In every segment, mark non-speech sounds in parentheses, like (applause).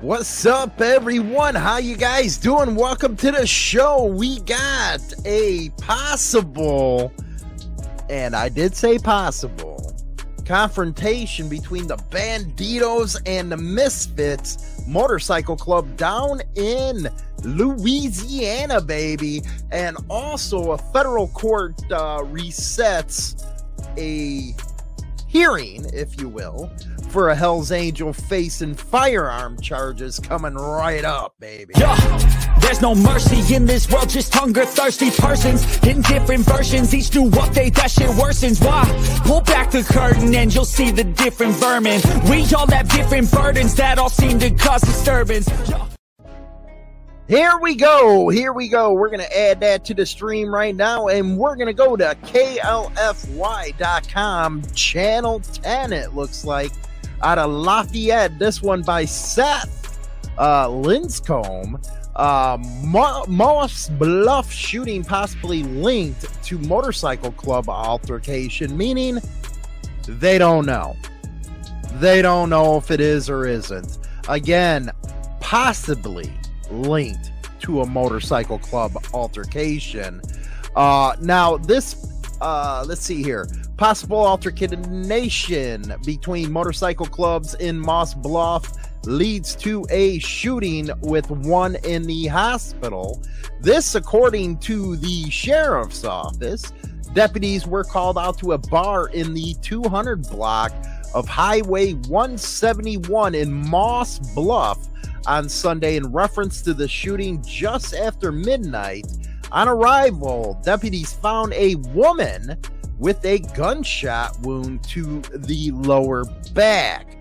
What's up, everyone? How you guys doing? Welcome to the show. We got a possible, and I did say possible, confrontation between the Bandidos and the Misfits Motorcycle Club down in Louisiana, baby. And also, a federal court uh, resets a hearing, if you will, for a Hell's Angel facing firearm charges coming right up, baby. Yo, there's no mercy in this world, just hunger thirsty persons in different versions. Each new update, that shit worsens. Why? Pull back the curtain and you'll see the different vermin. We all have different burdens that all seem to cause disturbance. Here we go. Here we go. We're going to add that to the stream right now, and we're going to go to KLFY.com, channel 10, it looks like, out of Lafayette. This one by Seth uh, Linscomb. Uh, Mo- Moss Bluff shooting possibly linked to motorcycle club altercation, meaning they don't know. They don't know if it is or isn't. Again, possibly linked to a motorcycle club altercation. Uh, now, this, uh, let's see here. Possible altercation between motorcycle clubs in Moss Bluff leads to a shooting with one in the hospital. This, according to the sheriff's office, deputies were called out to a bar in the 200 block of Highway 171 in Moss Bluff on Sunday in reference to the shooting just after midnight. On arrival, deputies found a woman with a gunshot wound to the lower back.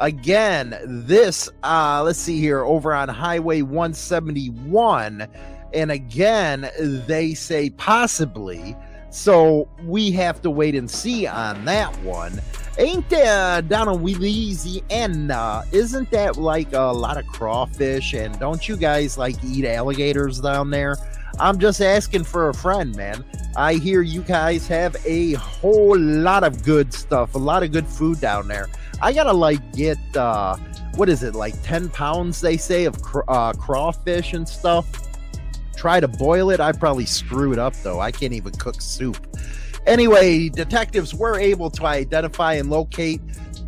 Again, this, uh, let's see here, over on Highway 171. And again, they say possibly. So we have to wait and see on that one. Ain't there down in Louisiana? Isn't that like a lot of crawfish? And don't you guys like eat alligators down there? I'm just asking for a friend, man. I hear you guys have a whole lot of good stuff, a lot of good food down there. I gotta like get uh, what is it, like 10 pounds, they say, of cr- uh, crawfish and stuff. Try to boil it. I probably screw it up though. I can't even cook soup. Anyway, detectives were able to identify and locate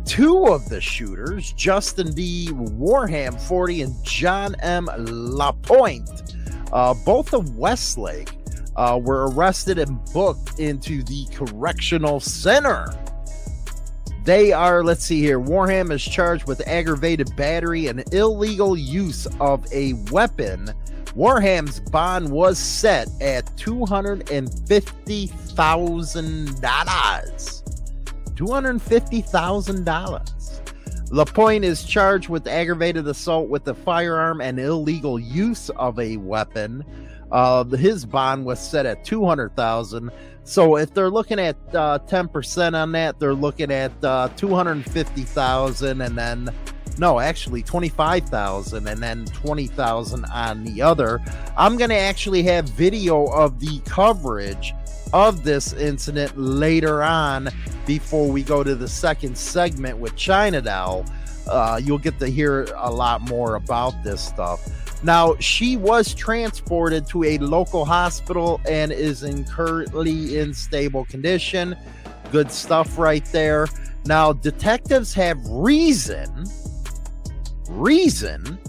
two of the shooters, Justin D. Wareham, 40, and John M. Lapointe, uh, both of Westlake, uh, were arrested and booked into the correctional center. They are, let's see here, Wareham is charged with aggravated battery and illegal use of a weapon. Wareham's bond was set at two hundred and fifty thousand dollars. Two hundred fifty thousand dollars. Lapointe is charged with aggravated assault with a firearm and illegal use of a weapon. Uh, his bond was set at two hundred thousand. So if they're looking at uh, ten percent on that, they're looking at uh, two hundred fifty thousand, and then no, actually 25,000 and then 20,000 on the other. I'm to actually have video of the coverage of this incident later on before we go to the second segment with China Doll. Uh, you'll get to hear a lot more about this stuff. Now, she was transported to a local hospital and is in currently in stable condition. Good stuff right there. Now, detectives have reason reason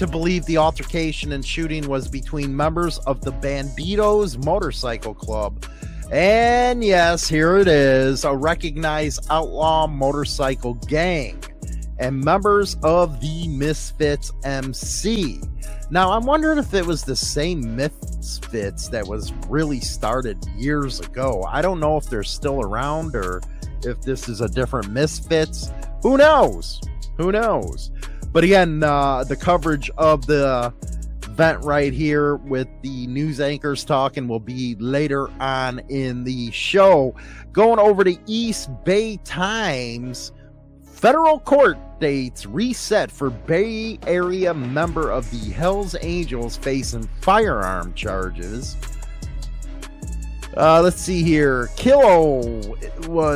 to believe the altercation and shooting was between members of the Bandidos Motorcycle Club. And yes, here it is a recognized outlaw motorcycle gang and members of the Misfits MC. Now, I'm wondering if it was the same Misfits that was really started years ago. I don't know if they're still around or if this is a different Misfits. Who knows? Who knows? But again, uh, the coverage of the event right here with the news anchors talking will be later on in the show. Going over to East Bay Times, federal court dates reset for Bay Area member of the Hells Angels facing firearm charges. Uh, let's see here. Kilo,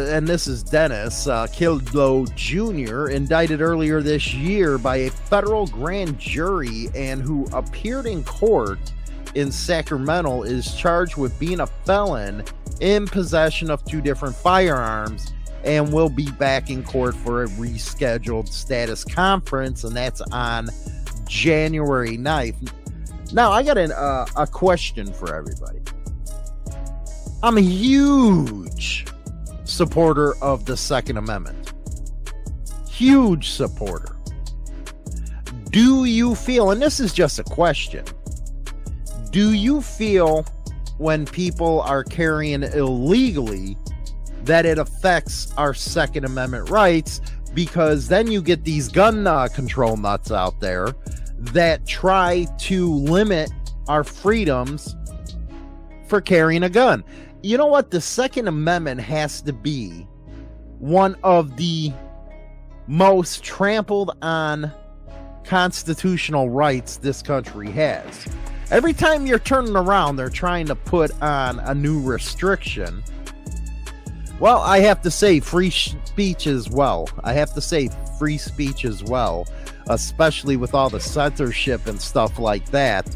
and this is Dennis uh, Jr., indicted earlier this year by a federal grand jury and who appeared in court in Sacramento, is charged with being a felon in possession of two different firearms and will be back in court for a rescheduled status conference, and that's on January 9th. Now, I got an, uh, a question for everybody. I'm a huge supporter of the Second Amendment. Huge supporter. Do you feel, and this is just a question, do you feel when people are carrying illegally that it affects our Second Amendment rights? Because then you get these gun uh, control nuts out there that try to limit our freedoms for carrying a gun you know what? The Second Amendment has to be one of the most trampled on constitutional rights this country has. Every time you're turning around, they're trying to put on a new restriction. Well, I have to say free speech as well. I have to say free speech as well, especially with all the censorship and stuff like that.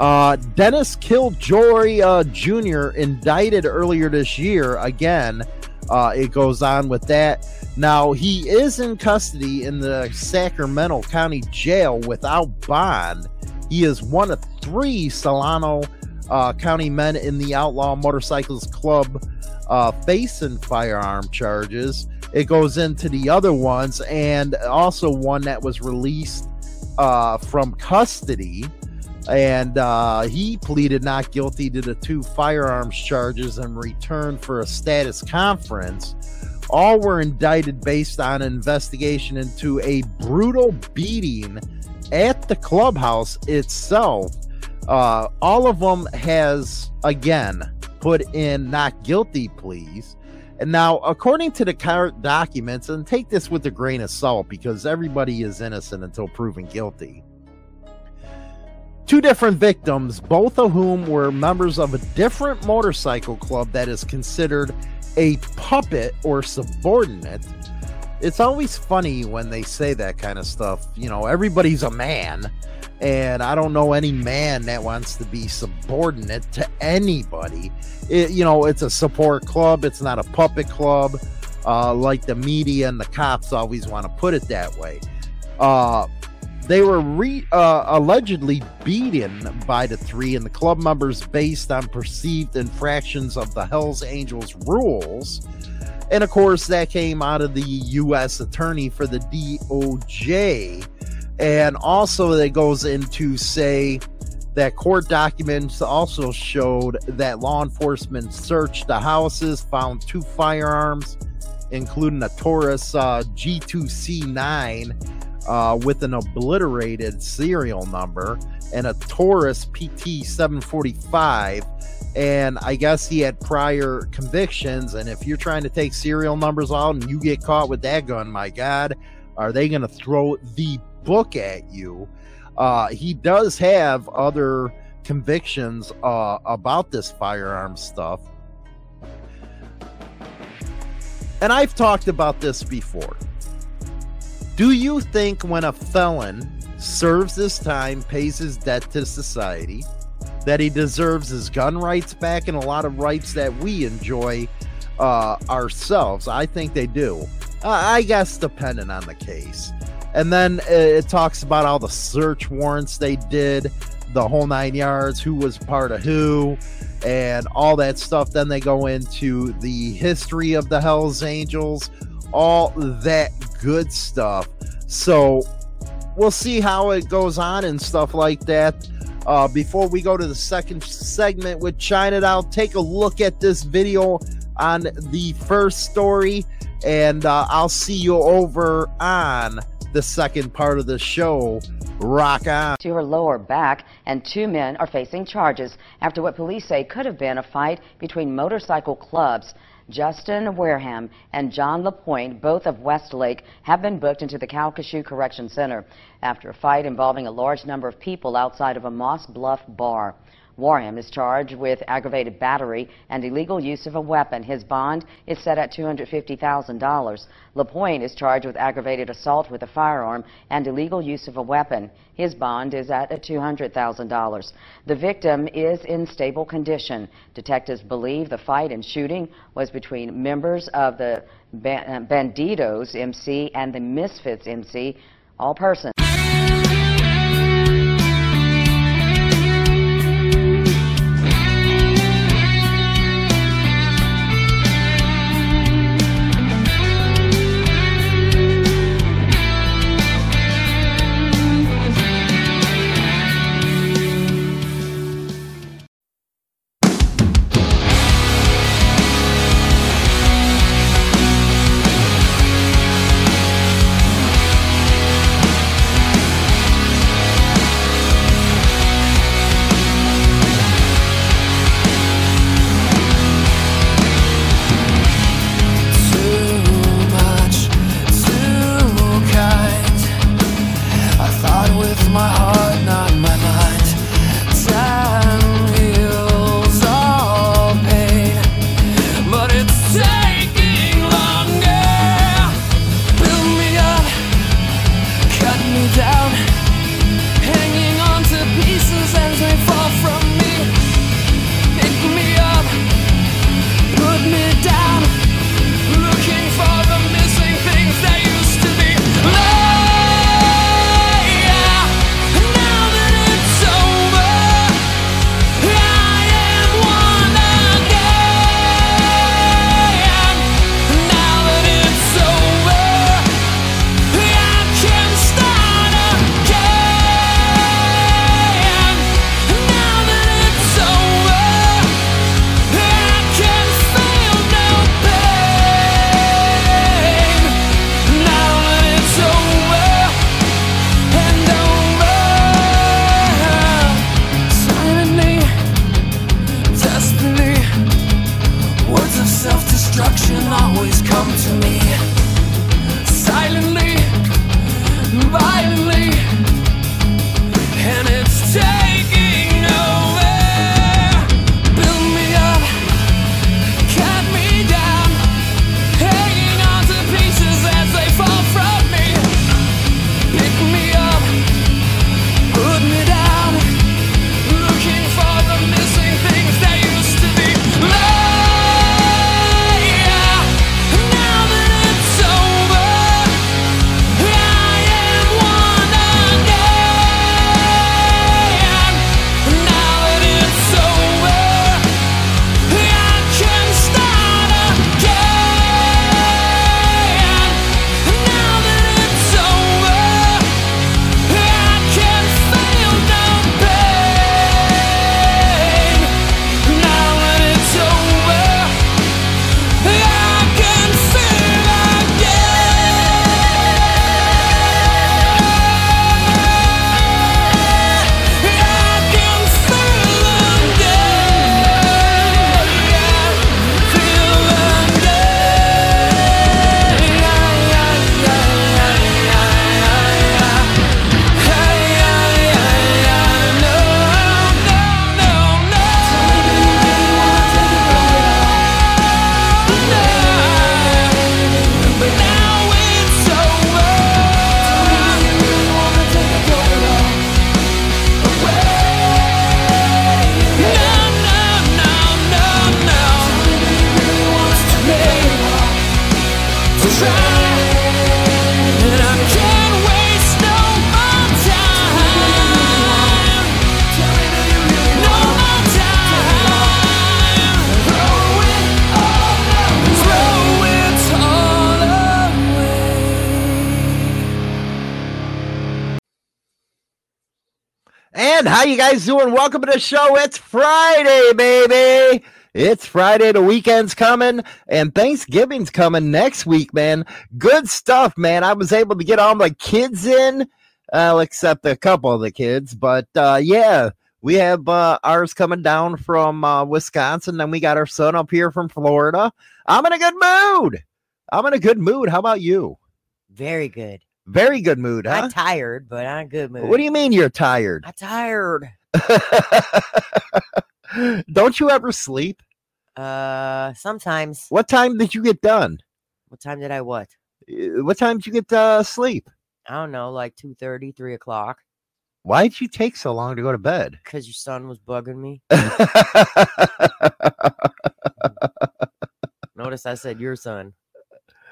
Uh, Dennis Killjoy uh, Jr. indicted earlier this year. Again, uh, it goes on with that. Now, he is in custody in the Sacramento County Jail without bond. He is one of three Solano uh, County men in the Outlaw Motorcycles Club uh, facing firearm charges. It goes into the other ones, and also one that was released uh, from custody and uh, he pleaded not guilty to the two firearms charges in return for a status conference. All were indicted based on an investigation into a brutal beating at the clubhouse itself. Uh, all of them has again put in not guilty pleas. And now, according to the current documents, and take this with a grain of salt because everybody is innocent until proven guilty two different victims, both of whom were members of a different motorcycle club that is considered a puppet or subordinate. It's always funny when they say that kind of stuff. You know, everybody's a man, and I don't know any man that wants to be subordinate to anybody. It, you know, it's a support club, it's not a puppet club, uh, like the media and the cops always want to put it that way. Uh, they were re, uh, allegedly beaten by the three and the club members based on perceived infractions of the Hells Angels rules. And of course, that came out of the U.S. attorney for the DOJ. And also, that goes into say that court documents also showed that law enforcement searched the houses, found two firearms, including a Taurus uh, G2C9 uh, with an obliterated serial number and a Taurus PT 745. And I guess he had prior convictions. And if you're trying to take serial numbers out and you get caught with that gun, my God, are they going to throw the book at you? Uh, he does have other convictions uh, about this firearm stuff. And I've talked about this before. Do you think when a felon serves his time, pays his debt to society, that he deserves his gun rights back and a lot of rights that we enjoy uh, ourselves? I think they do. Uh, I guess depending on the case. And then it talks about all the search warrants they did, the whole nine yards, who was part of who, and all that stuff. Then they go into the history of the Hells Angels, all that good stuff. So we'll see how it goes on and stuff like that. Uh, before we go to the second segment with China Doll, take a look at this video on the first story, and uh, I'll see you over on the second part of the show. Rock on. To her lower back, and two men are facing charges after what police say could have been a fight between motorcycle clubs. Justin Wareham and John LaPointe, both of Westlake, have been booked into the Calcasieu Correction Center after a fight involving a large number of people outside of a Moss Bluff bar. Wareham is charged with aggravated battery and illegal use of a weapon. His bond is set at $250,000. LaPointe is charged with aggravated assault with a firearm and illegal use of a weapon. His bond is at $200,000. The victim is in stable condition. Detectives believe the fight and shooting was between members of the Bandidos MC and the Misfits MC, all persons. Guys doing? Welcome to the show. It's Friday, baby. It's Friday. The weekend's coming, and Thanksgiving's coming next week, man. Good stuff, man. I was able to get all my kids in, uh, except a couple of the kids, but uh, yeah, we have uh, ours coming down from uh, Wisconsin, and we got our son up here from Florida. I'm in a good mood. I'm in a good mood. How about you? Very good. Very good mood, huh? I'm tired, but I'm good mood. What do you mean you're tired? I'm tired. (laughs) Don't you ever sleep? Uh, sometimes. What time did you get done? What time did I what? Uh, What time did you get uh, sleep? I don't know, like 2.30, 3 o'clock. Why did you take so long to go to bed? Because your son was bugging me. (laughs) Notice I said your son.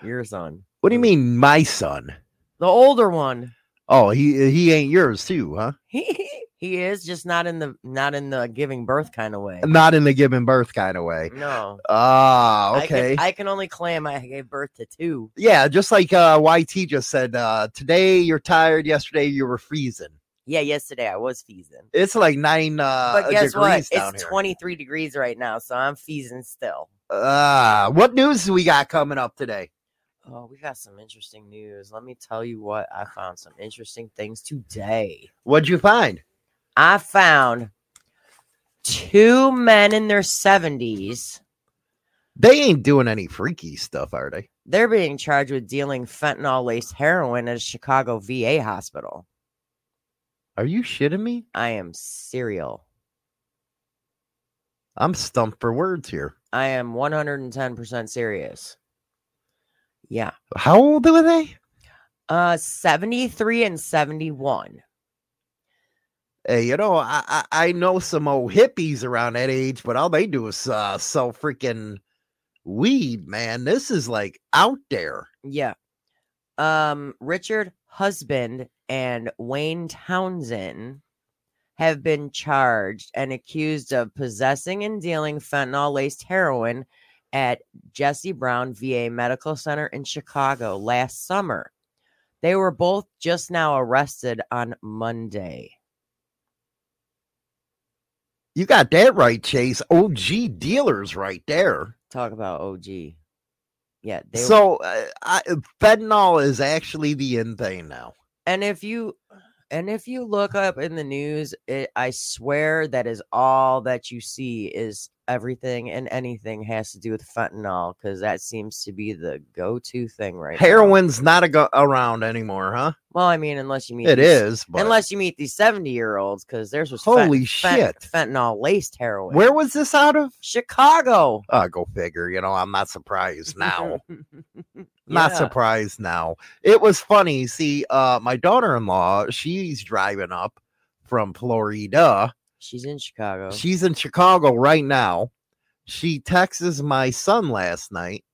Your son. what do you mean, my son? The older one. Oh, he he ain't yours too, huh? He (laughs) he is just not in the not in the giving birth kind of way. Not in the giving birth kind of way. No. Ah, I okay. can, I can only claim I gave birth to two. yeah, just like uh, YT just said. Uh, today you're tired. Yesterday you were freezing. Yeah, yesterday I was freezing. It's like nine uh, But guess what? It's here. 23 degrees right now, so I'm freezing still. Ah, what news do we got coming up today? Oh, we got some interesting news. Let me tell you what I found some interesting things today. What'd you find? I found two men in their 70s. They ain't doing any freaky stuff, are they? They're being charged with dealing fentanyl laced heroin at a Chicago VA hospital. Are you shitting me? I am serial. I'm stumped for words here. I am 110% serious. Yeah. How old were they? Uh 73 and 71. Hey, you know, I, I I know some old hippies around that age, but all they do is uh, sell freaking weed, man. This is like out there. Yeah. Um Richard Husband and Wayne Townsend have been charged and accused of possessing and dealing fentanyl laced heroin at Jesse Brown VA Medical Center in Chicago last summer. They were both just now arrested on Monday. You got that right, Chase. OG dealers right there. Talk about OG. Yeah, they were- so, uh, I, fentanyl is actually the in thing now. and if you and if you look up in the news it, i swear that is all that you see is everything and anything has to do with fentanyl because that seems to be the go-to thing right now. Heroin's not a go- around anymore, huh? well i mean unless you meet It these- is, but unless you meet these 70 year olds because there's was Holy fent- shit. fentanyl laced heroin where was this out of? chicago Uh, go figure. You know, I'm not surprised (laughs) now. (laughs) not Yeah. surprised now. It was funny. See, uh, my daughter-in-law, she's driving up from Florida. she's in chicago She's in Chicago right now. She texts my son last night.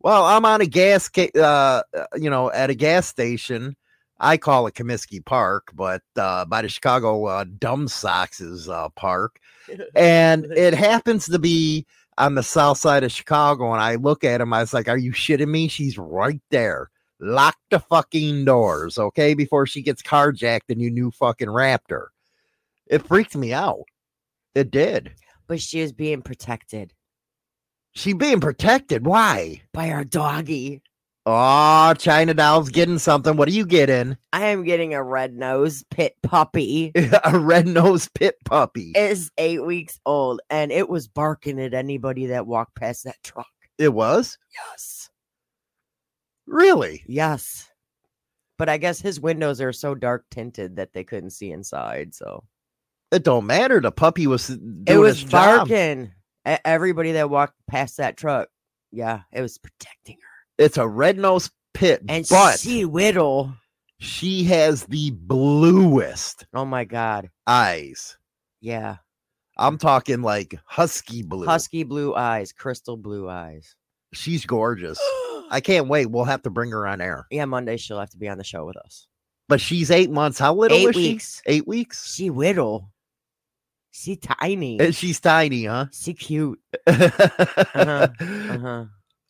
Well, I'm on a gas, ca- uh, uh, you know, at a gas station. I call it Comiskey Park, but uh, by the Chicago uh, Dumb Sox's uh, park, (laughs) and it happens to be on the south side of Chicago. And I look at him, I was like, "Are you shitting me? She's right there. Lock the fucking doors, okay, before she gets carjacked in your new fucking Raptor." It freaked me out. It did. but she is being protected She being protected. Why? by our doggy Oh, China Doll's getting something. What are you getting? i am getting a red nose pit puppy (laughs) a red nosed pit puppy. is eight weeks old and it was barking at anybody that walked past that truck. It was? Yes. Really? Yes. But I guess his windows are so dark tinted that they couldn't see inside. So It don't matter. The puppy was it was barking at everybody that walked past that truck. Yeah, it was protecting her. It's a red nosed pit, And but she whittle. she has the bluest Oh my god. eyes. Yeah. I'm talking like husky blue. Husky blue eyes, crystal blue eyes. She's gorgeous. (gasps) I can't wait. We'll have to bring her on air. yeah, Monday she'll have to be on the show with us. But she's eight months. How little Eight is she? Eight weeks. She whittle. She tiny. And she's tiny, huh? She cute. (laughs) Uh-huh.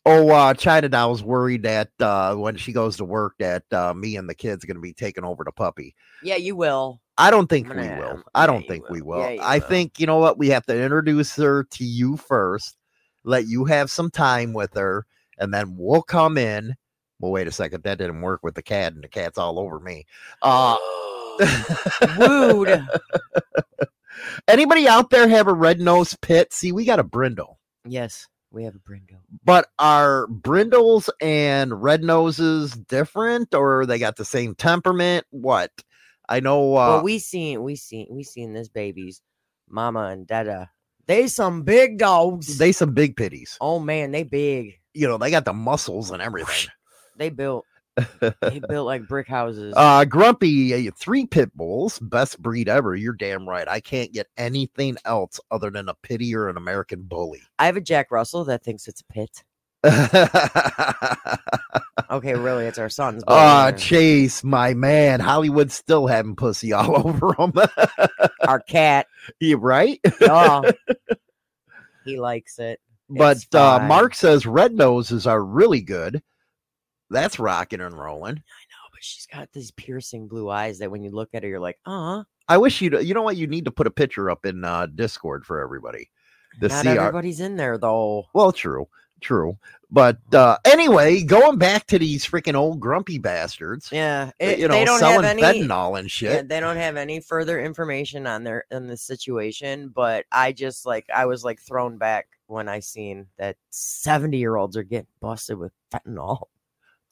Oh, uh, China Doll's worried that uh, when she goes to work, that uh, me and the kids are going to be taking over the puppy. Yeah, you will. I don't think we will. I don't you think we will. will. Yeah, I will. think you know what we have to introduce her to you first. Let you have some time with her, and then we'll come in. Well, wait a second. That didn't work with the cat, and the cat's all over me. Uh, (gasps) Rude. (laughs) Anybody out there have a red nose pit? See, we got a brindle. Yes, we have a Brindle. But are brindles and red noses different, or they got the same temperament? What? I know. Uh, Well, we seen we seen we seen this baby's mama and dada. They some big dogs. they some big pitties. oh man, they big. You know, they got the muscles and everything. They built they (laughs) built like brick houses. Uh, Grumpy, uh, three pit bulls, best breed ever. You're damn right. I can't get anything else other than a pity or an American bully. I have a Jack Russell that thinks it's a pit. (laughs) Okay, really, it's our son's. Ah, whatever. Chase, my man. Hollywood's still having pussy all (laughs) over him. our cat. you right? Oh, he likes it. But uh. Mark says red noses are really good. That's rocking and rolling. I know, but she's got these piercing blue eyes that when you look at her, you're like, uh I wish you'd, You know what? You need to put a picture up in uh, Discord for everybody to Not. Our, everybody's in there though. well, true, true. But uh, anyway, going back to these freaking old grumpy bastards. Yeah, uh, it, you know, they don't have selling any. fentanyl and shit. Yeah, they don't have any further information on their on the situation, but I just like I was like thrown back when I seen that seventy year olds are getting busted with fentanyl.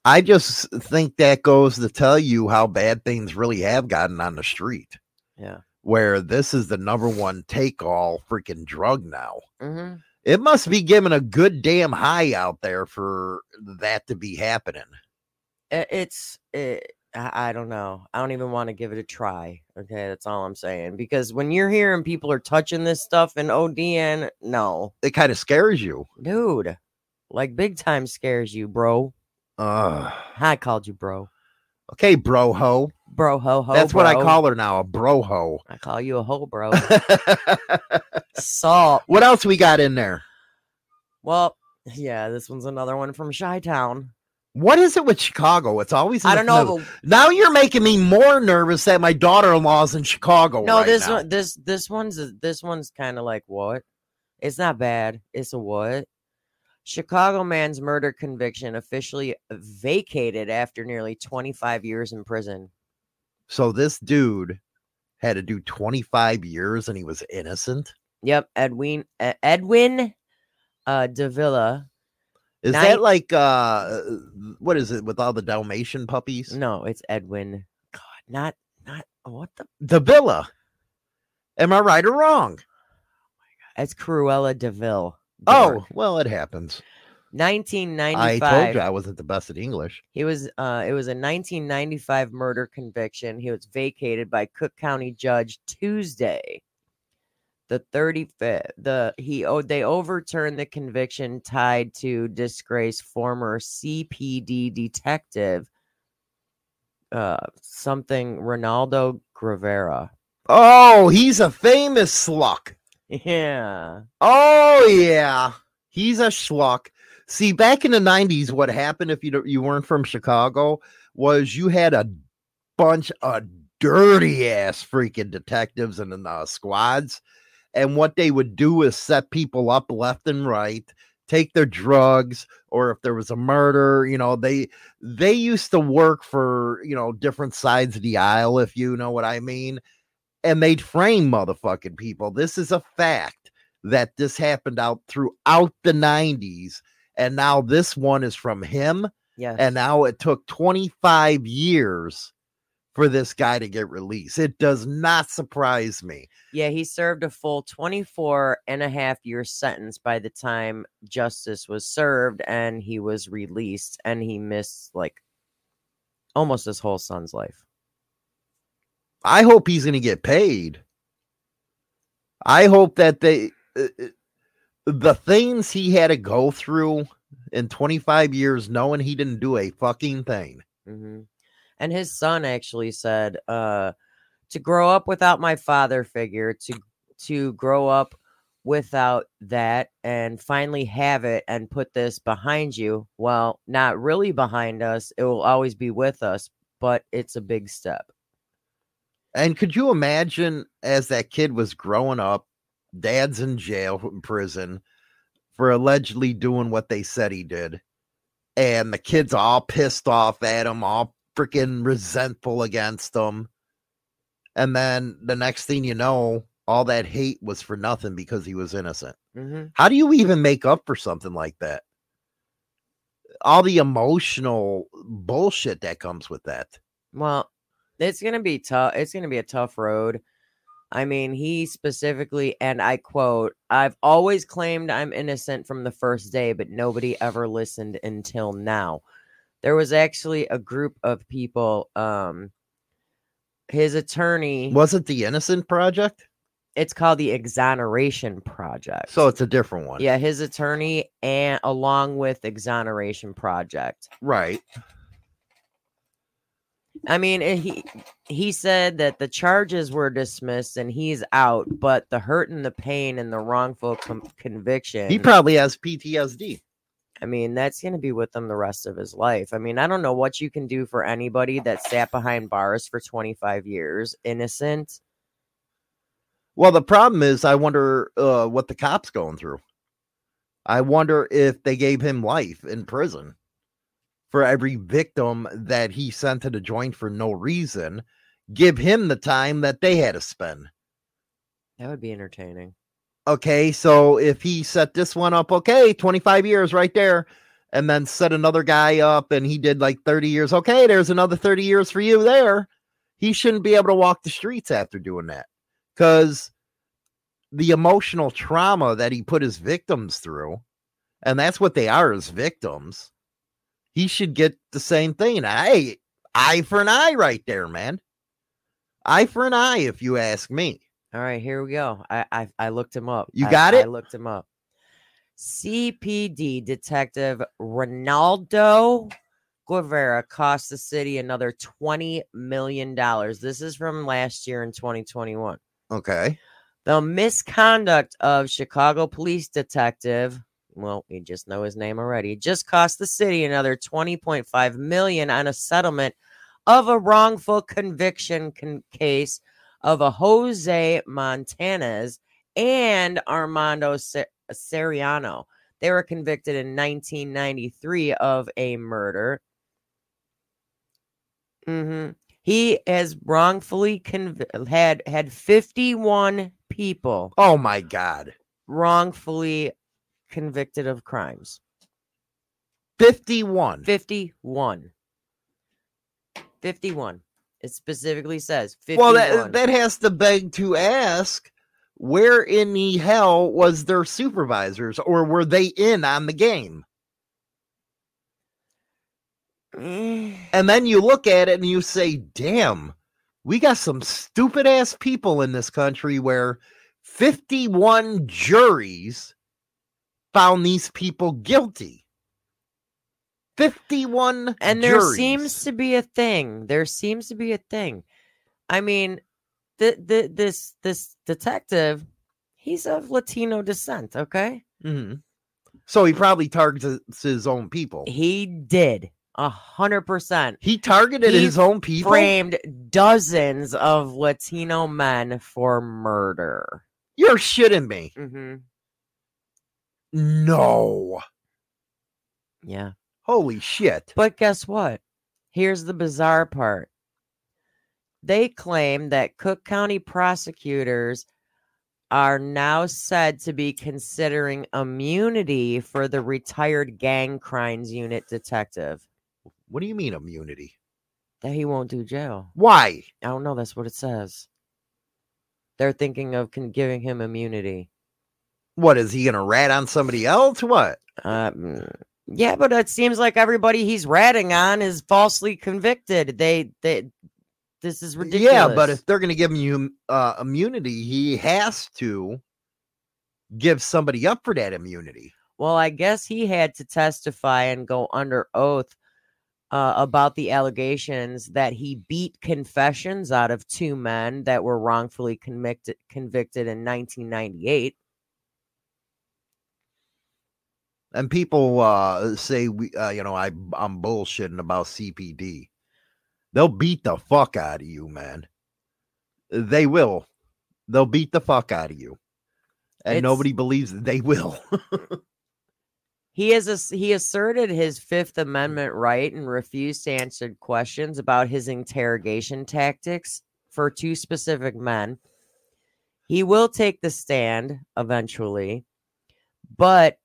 I just think that goes to tell you how bad things really have gotten on the street. Yeah. Where this is the number one take all freaking drug now. Mm-hmm. It must be giving a good damn high out there for that to be happening. It's it, I don't know. I don't even want to give it a try. Okay, that's all I'm saying. Because when you're hearing people are touching this stuff and ODN, no, It kind of scares you. dude, like big time scares you, bro. Uh, I called you bro, okay, bro ho. bro ho ho. That's what I call her now, a bro ho. I call you a ho, bro. (laughs) Salt. what else we got in there? Well, yeah, this one's another one from Chi Town. What is it with Chicago? It's always I don't know. But Now you're making me more nervous that my daughter-in-law's in Chicago. no, right this now. one, this this one's this one's kind of like what? It's not bad. It's a what? Chicago man's murder conviction officially vacated after nearly 25 years in prison. So this dude had to do 25 years and he was innocent. Yep, Edwin Edwin uh Davila. Is Nine- that like uh what is it with all the Dalmatian puppies? No, it's Edwin. God, not not what the Villa. Am I right or wrong? it's Cruella de Vil. Oh, well, it happens. 1995. I told you I wasn't the best at English. He was uh it was a 1995 murder conviction. He was vacated by Cook County judge Tuesday. The 35th the he oh they overturned the conviction tied to disgraced former CPD detective uh something Ronaldo Guevara. Oh, he's a famous sluck. Yeah. Oh yeah, he's a schluck. See, back in the '90s, what happened if you you weren't from Chicago was you had a bunch of dirty ass freaking detectives and uh, squads, and what they would do is set people up left and right, take their drugs, or if there was a murder, you know, they they used to work for you know different sides of the aisle, if you know what I mean and they'd frame motherfucking people. This is a fact that this happened out throughout the 90s. And now this one is from him. Yes. And now it took 25 years for this guy to get released. It does not surprise me. Yeah, he served a full 24 and a half year sentence by the time justice was served and he was released and he missed like almost his whole son's life. I hope he's going to get paid. I hope that they, uh, uh, the things he had to go through in 25 years, knowing he didn't do a fucking thing. Mm-hmm. And his son actually said, uh, to grow up without my father figure, to to grow up without that and finally have it and put this behind you. Well, not really behind us. It will always be with us, but it's a big step. And could you imagine as that kid was growing up, dad's in jail, in prison for allegedly doing what they said he did. And the kid's all pissed off at him, all freaking resentful against him. And then the next thing you know, all that hate was for nothing because he was innocent. Mm-hmm. How do you even make up for something like that? All the emotional bullshit that comes with that. Well, it's gonna be tough. It's gonna be a tough road. I mean, he specifically, and I quote, I've always claimed I'm innocent from the first day, but nobody ever listened until now. There was actually a group of people, um, his attorney, Was it the Innocent Project? it's called the Exoneration Project. So it's a different one. yeah, his attorney and along with Exoneration Project. Right. I mean, eh, he he said that the charges were dismissed and he's out, but the hurt and the pain and the wrongful com- conviction. He probably has PTSD. I mean, that's going to be with him the rest of his life. I mean, I don't know what you can do for anybody that sat behind bars for 25 years, innocent. Well, the problem is, I wonder uh, what the cops going through. I wonder if they gave him life in prison for every victim that he sent to the joint for no reason. Give him the time that they had to spend. That would be entertaining. Okay, so if he set this one up, okay, 25 years right there, and then set another guy up and he did like 30 years, okay, there's another 30 years for you there. He shouldn't be able to walk the streets after doing that because the emotional trauma that he put his victims through, and that's what they are as victims, he should get the same thing. Hey, eye for an eye right there, man. Eye for an eye, if you ask me. All right, here we go. I I, I looked him up. You got I it? I looked him up. CPD detective Ronaldo Guevara cost the city another twenty million dollars. This is from last year in 2021. Okay. The misconduct of Chicago police detective, well, we just know his name already, just cost the city another 20.5 million on a settlement of a wrongful conviction con- case of a Jose Montanez and Armando Se- Seriano. They were convicted in 1993 of a murder. hmm He has wrongfully conv- had had 51 people Oh my God. wrongfully convicted of crimes. 51. 51. 51. It specifically says 51. Well, that, that has to beg to ask where in the hell was their supervisors or were they in on the game? (sighs) And then you look at it and you say, damn, we got some stupid ass people in this country where 51 juries found these people guilty. 51 and there juries. seems to be a thing. There seems to be a thing. I mean, the, the this this detective, he's of Latino descent, okay? Mhm. So he probably targets his own people. He did a hundred percent. He targeted He his own people. Framed dozens of Latino men for murder. You're shitting me. Mm-hmm. No. Yeah. Holy shit. But guess what? Here's the bizarre part. They claim that Cook County prosecutors are now said to be considering immunity for the retired gang crimes unit detective. What do you mean immunity? That he won't do jail. Why? I don't know. That's what it says. They're thinking of giving him immunity. What is he going to rat on somebody else? What? Um, yeah, but it seems like everybody he's ratting on is falsely convicted. They, they, this is ridiculous. Yeah, but if they're going to give him uh, immunity, he has to give somebody up for that immunity. Well, I guess he had to testify and go under oath uh, about the allegations that he beat confessions out of two men that were wrongfully convicted convicted in 1998. And people uh, say we, uh, you know, I I'm bullshitting about CPD. They'll beat the fuck out of you, man. They will. They'll beat the fuck out of you, and It's- nobody believes that they will. (laughs) He is ass- he asserted his Fifth Amendment right and refused to answer questions about his interrogation tactics for two specific men. He will take the stand eventually, but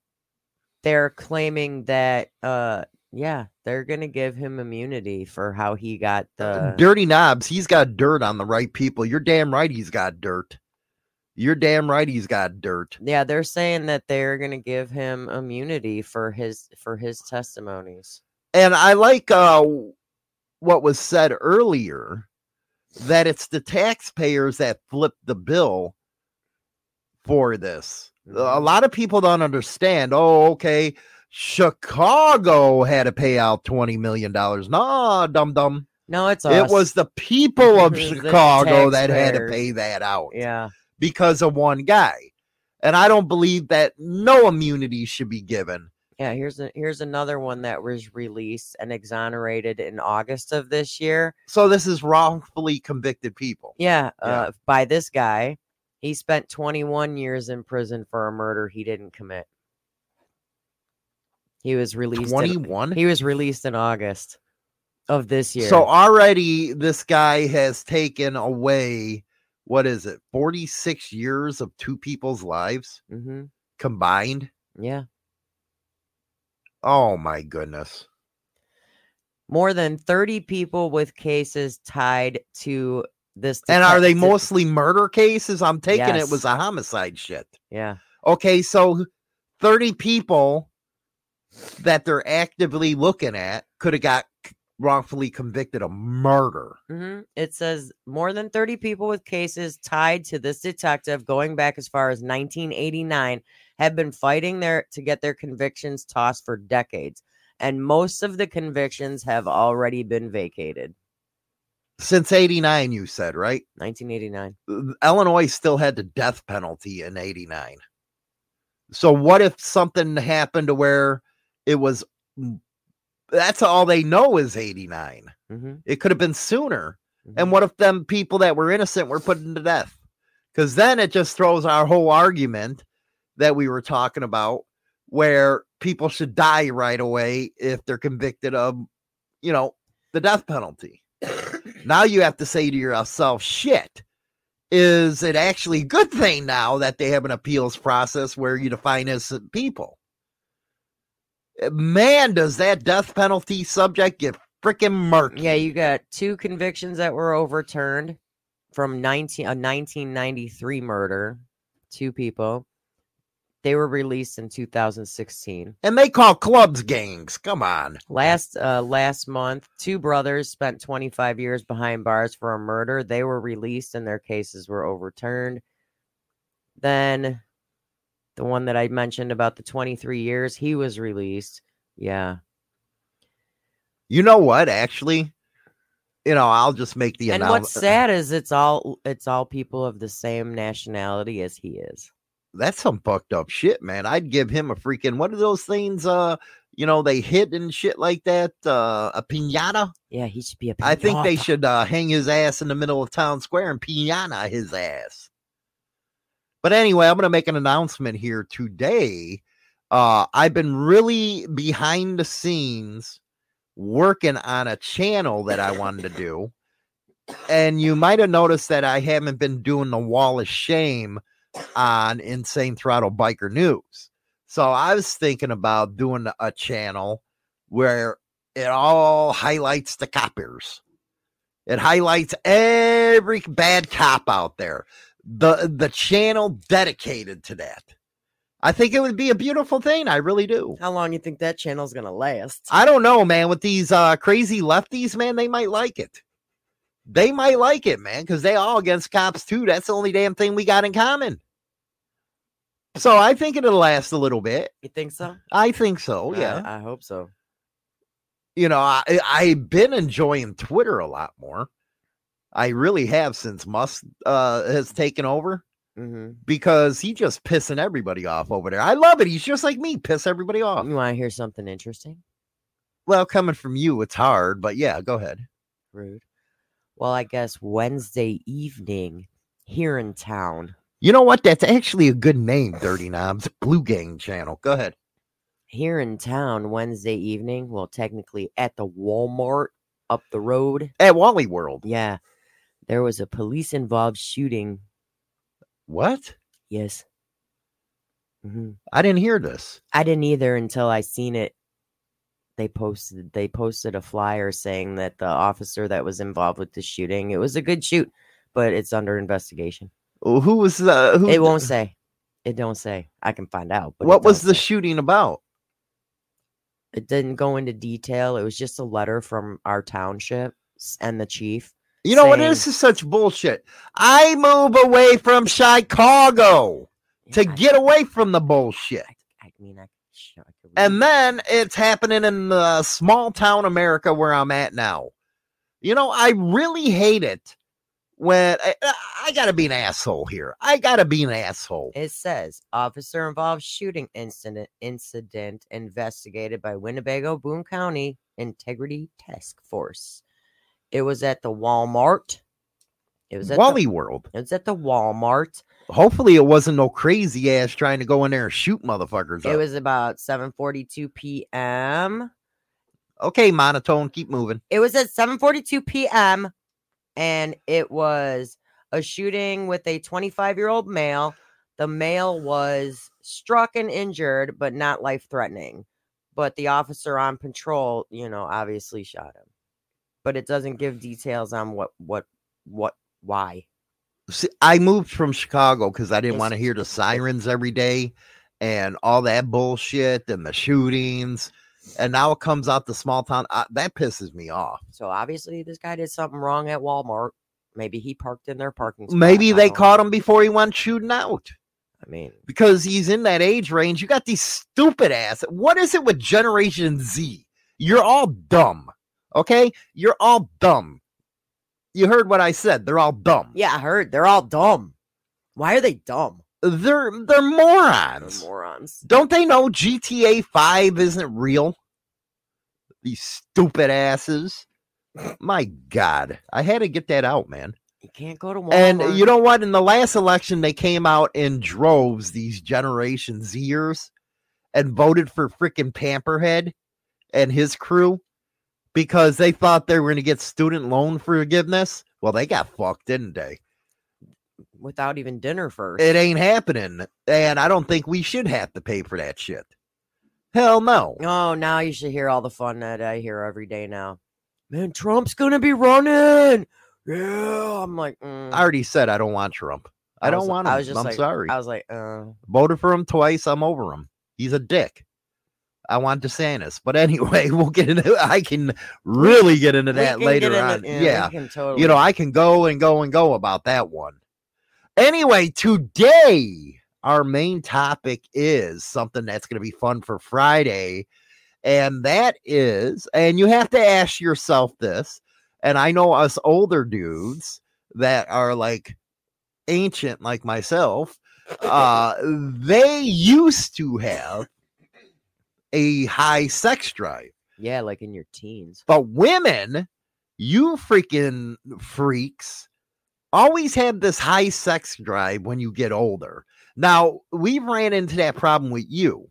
they're claiming that uh, Yeah, they're gonna give him immunity for how he got the. Dirty knobs. He's got dirt on the right people. You're damn right. He's got dirt. You're damn right. He's got dirt. Yeah, they're saying that they're gonna give him immunity for his for his testimonies. And I like uh, what was said earlier that it's the taxpayers that flip the bill for this. A lot of people don't understand. Oh, okay. Chicago had to pay out $20 million. Nah, dum dum. No, it's It was the people of (laughs) Chicago that had to pay that out yeah. because of one guy. And I don't believe that no immunity should be given. Yeah, here's a, here's another one that was released and exonerated in August of this year. So this is wrongfully convicted people. Yeah, Yeah. uh, by this guy. He spent 21 years in prison for a murder he didn't commit. He was released. in- 21. he was released in August of this year. So already this guy has taken away what is it? 46 years of two people's lives hmm combined. yeah, Oh my goodness. more than 30 people with cases tied to this. And are they mostly murder cases? I'm taking it was a homicide shit. Yeah, Okay, so 30 people that they're actively looking at could have got wrongfully convicted of murder. hmm It says more than 30 people with cases tied to this detective going back as far as 1989 have been fighting their to get their convictions tossed for decades. And most of the convictions have already been vacated. Since 89, you said, right? 1989. Uh, Illinois still had the death penalty in 89. So what if something happened to where it was mm, that's all they know is 89. hmm It could have been sooner. And what if them people that were innocent were put to death? Because then it just throws our whole argument that we were talking about, where people should die right away if they're convicted of, you know, the death penalty. Now you have to say to yourself, shit, is it actually a good thing now that they have an appeals process where you define innocent people? Man, does that death penalty subject get freaking murky? Yeah, you got two convictions that were overturned from 19 a 1993 murder. Two people. They were released in 2016. And they call clubs gangs. Come on. Last uh last month, two brothers spent 25 years behind bars for a murder. They were released and their cases were overturned. Then the one that I mentioned about the 23 years, he was released. Yeah. You know what? Actually, you know, I'll just make the And announcement. what's sad is it's all it's all people of the same nationality as he is. That's some fucked up shit, man. I'd give him a freaking what are those things? Uh, you know, they hit and shit like that. Uh, a pinata. Yeah, he should be a I think they should uh, hang his ass in the middle of town square and pinata his ass. But anyway, I'm going to make an announcement here today. Uh, I've been really behind the scenes working on a channel that I wanted to do. And you might have noticed that I haven't been doing the wall of shame on Insane Throttle Biker News. So I was thinking about doing a channel where it all highlights the coppers. It highlights every bad cop out there. The the channel dedicated to that. I think it would be a beautiful thing. I really do. How long you think that channel's gonna last? I don't know, man. With these uh crazy lefties, man, they might like it. They might like it, man, because they all against cops too. That's the only damn thing we got in common. So I think it'll last a little bit. You think so? I think so. Yeah. I, hope so. you know, I I've been enjoying Twitter a lot more. I really have since Musk uh has taken over hmm because he just pissing everybody off over there. I love it. He's just like me, piss everybody off. You want to hear something interesting? Well, coming from you, it's hard, but yeah, go ahead. Rude. Well, I guess Wednesday evening here in town, You know what? That's actually a good name, Dirty Knobs. Blue Gang channel. Go ahead. here in town Wednesday evening. Well, technically at the Walmart up the road. At Wally World. Yeah, there was a police involved shooting. What? Yes. hmm I didn't hear this. I didn't either until I seen it they posted they posted a flyer saying that the officer that was involved with the shooting it was a good shoot, but it's under investigation. Who was the? Who, It won't say. It don't say. I can find out. But what was the say. shooting about? it didn't go into detail. It was just a letter from our township and the chief. You know what? This is such bullshit. I move away from Chicago to I- get away from the bullshit. I, I mean, I, sh- I could read And then it's happening in the small town America where I'm at now. You know, I really hate it when I, I gotta be an asshole here. I gotta be an asshole. It says officer involved shooting incident incident investigated by Winnebago Boone County Integrity Task Force. It was at the Walmart. It was at Wally the, World. it was at the Walmart. Hopefully, it wasn't no crazy ass trying to go in there and shoot motherfuckers. It up. was about 7:42 p.m. okay, monotone. Keep moving. It was at 7:42 p.m. and it was a shooting with a 25-year-old male. The male was struck and injured, but not life-threatening. But the officer on patrol, you know, obviously shot him. But it doesn't give details on what what what why. See, I moved from Chicago because I didn't want to hear the sirens every day and all that bullshit and the shootings. And now it comes out the small town. Uh, that pisses me off. So obviously this guy did something wrong at Walmart. Maybe he parked in their parking spot. Maybe they caught know. him before he went shooting out I mean, because he's in that age range. You got these stupid ass. What is it with Generation Z? You're all dumb. Okay? You're all dumb. You heard what I said. They're all dumb. yeah, I heard they're all dumb. Why are they dumb? They're they're They're morons. morons. Don't they know GTA 5 isn't real? These stupid asses. (laughs) My God. I had to get that out, man. You can't go to uh, Walmart. And you know what? In the last election, they came out in droves, these Generation Zers, and voted for freaking Pamperhead and his crew because they thought they were going to get student loan forgiveness. Well, they got fucked, didn't they? without even dinner first. It ain't happening. And I don't think we should have to pay for that shit. Hell no. Oh, now you should hear all the fun that I hear every day now. Man, Trump's gonna be running. Yeah, I'm like, mm. I already said I don't want Trump. I, don't was- want him. I was just I'm like, sorry. I was like, uh, Voted for him twice. I'm over him. He's a dick. I want DeSantis. But anyway, (laughs) we'll get into I can really get into that later on. into- we yeah. can totally. You know, I can go and go and go about that one. Anyway, today our main topic is something that's going to be fun for Friday. And that is, and you have to ask yourself this, and I know us older dudes that are like ancient like myself, uh, they used to have a high sex drive. yeah, like in your teens. But women, you freaking freaks, always have this high sex drive when you get older. Now, we've ran into that problem with you.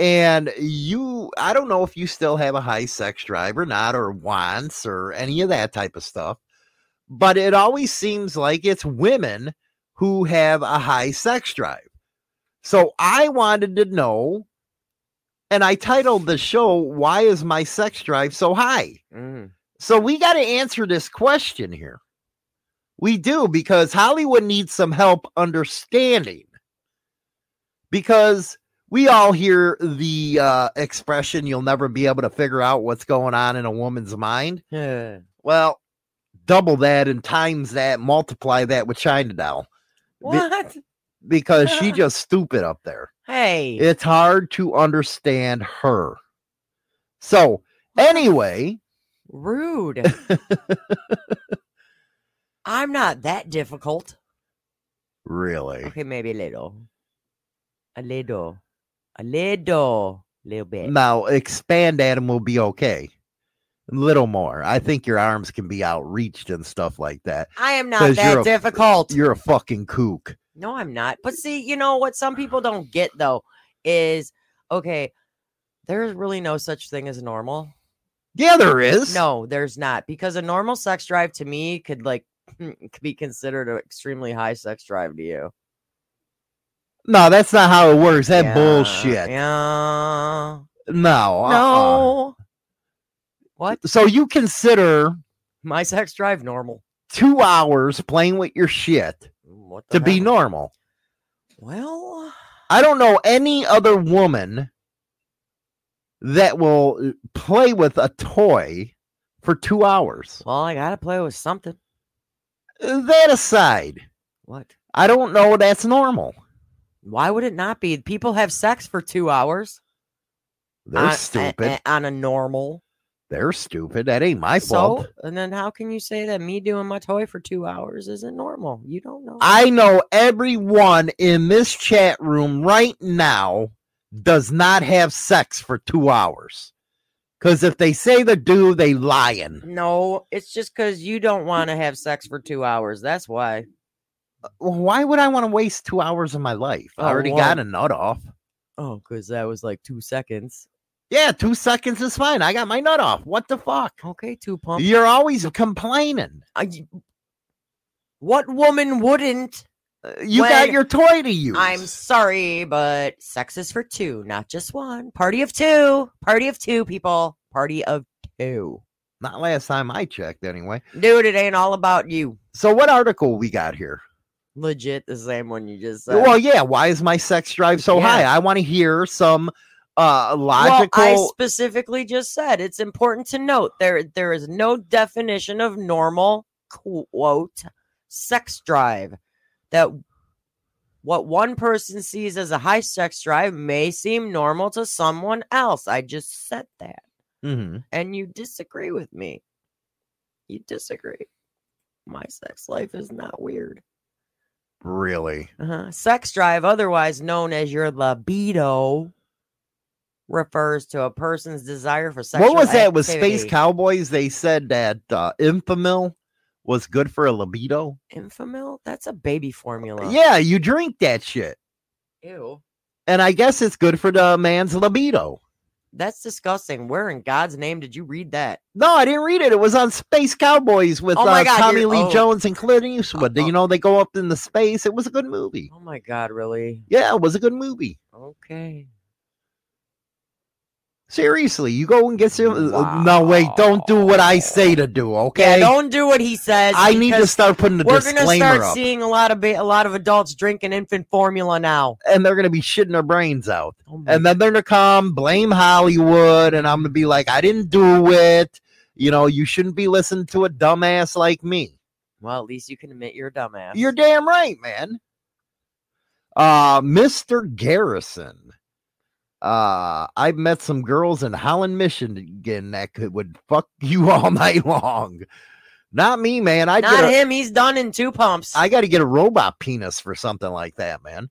And you, I don't know if you still have a high sex drive or not, or wants, or any of that type of stuff. But it always seems like it's women who have a high sex drive. So I wanted to know, and I titled the show, Why is My Sex Drive So High? Mm. So we got to answer this question here. We do because Hollywood needs some help understanding. Because we all hear the uh, expression, you'll never be able to figure out what's going on in a woman's mind. Yeah. Well, double that and times that, multiply that with China Doll What? because she (laughs) just stupid up there. Hey. It's hard to understand her. So, anyway, Rude. (laughs) I'm not that difficult. really. Okay, maybe a little. A little. A little. Little bit. Now expand that and we'll be okay. A little more. I think your arms can be outreached and stuff like that. I am not 'Cause you're that a- difficult. You're a fucking kook. No, I'm not. But see, you know what some people don't get though is okay, there's really no such thing as normal. Yeah, there is. No, there's not. Because a normal sex drive to me could like could (clears throat) be considered an extremely high sex drive to you. No, that's not how it works. That Yeah, bullshit. Yeah. No. uh-uh. No. What? So you consider My sex drive normal. two hours playing with your shit to be normal? Well, I don't know any other woman that will uh, play with a toy for two hours. well, I gotta play with something. That aside, What? I don't know that's normal. Why would it not be? People have sex for two hours. They're on, a- stupid. a- on a normal. They're stupid. That ain't my So, fault. and then how can you say that me doing my toy for two hours isn't normal? You don't know. I know everyone in this chat room right now does not have sex for two hours. Because if they say they do, they lying. no, it's just because you don't want to have sex for two hours. That's why. Why would I want to waste two hours of my life? I Oh, already well- got a nut off. Oh, because that was like two seconds. Yeah, two seconds is fine. I got my nut off. What the fuck? Okay, two pump. You're always complaining. I- what woman wouldn't? Uh, You got your toy to use. I'm sorry, but sex is for two, not just one. Party of two. Party of two, people. Party of two. not last time I checked, anyway. Dude, it ain't all about you. So, what article we got here? Legit the same one you just said. Well, yeah. Why is my sex drive so Yeah. high? I want to hear some uh Well, logical. I specifically just said it's important to note there there is no definition of normal quote sex drive that what one person sees as a high sex drive may seem normal to someone else. I just said that. Mhm. And you disagree with me. You disagree. My sex life is not weird. Really? Uh-huh. Sex drive, otherwise known as your libido, refers to a person's desire for sexual What was that with Space. Cowboys? They said that uh, Enfamil was good for a libido. Enfamil? That's a baby formula. Yeah, you drink that shit. Ew. And I guess it's good for the man's libido. That's disgusting. Where in God's name did you read that? No, I didn't read it. It was on Space Cowboys with Oh uh, God, Tommy Lee oh. Jones and Clint Eastwood. Uh, you know, they go up in the space. It was a good movie. Oh my God, really? Yeah, it was a good movie. Okay. Seriously, you go and get some. uh, No, wait, don't do what I say to do, okay? Yeah, don't do what he says. I need to start putting the We're gonna start up, seeing a lot of ba- a lot of adults drinking infant formula now. and they're gonna be shitting their brains out. Oh and then they're gonna come blame Hollywood, and I'm gonna be like, I didn't do it. You know, you shouldn't be listening to a dumbass like me. Well, at least you can admit you're a dumbass. You're damn right, man. Uh, Mr. Garrison. Uh, I've met some girls in Holland, Michigan that could would fuck (laughs) you all night long. Not me, man. I not get a, him. He's done in two pumps. I got to get a robot penis for something like that, man.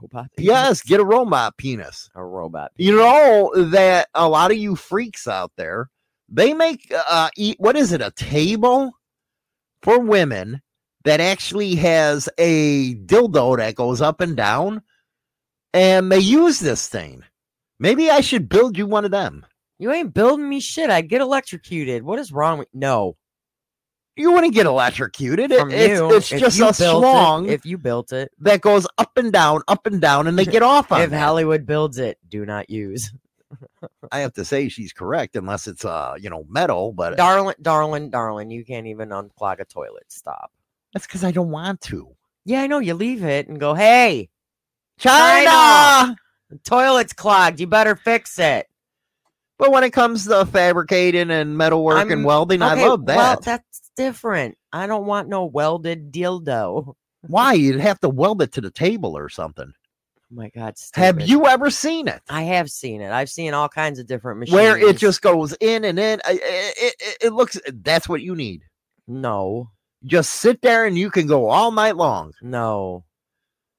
robot. Yes, get a robot penis. a robot. You know that a lot of you freaks out there, they make uh eat what is it, a table for women that actually has a dildo that goes up and down, and they use this thing. Maybe I should build you one of them. You ain't building me shit. I get electrocuted. What is wrong with no? You wouldn't get electrocuted. It- it's you, it's if just a built it- slong if you built it, that goes up and down, up and down, and they get off on it. if that. Hollywood builds it, do not use. I have to say she's correct, unless it's uh you know metal, but darling, darling, darling, you can't even unclog a toilet. Stop. that's because I don't want to. Yeah, I know. You leave it and go, hey, China. China! The toilet's clogged. You better fix it. But when it comes to fabricating and metalwork and I'm- welding, I love that. Well, that's different. I don't want no welded dildo. (laughs) Why? You'd have to weld it to the table or something. Oh my God. Have you ever seen it? I have seen it. I've seen all kinds of different machines. Where it just goes in and in. It, it, it looks, that's what you need. no, Just sit there and you can go all night long. no,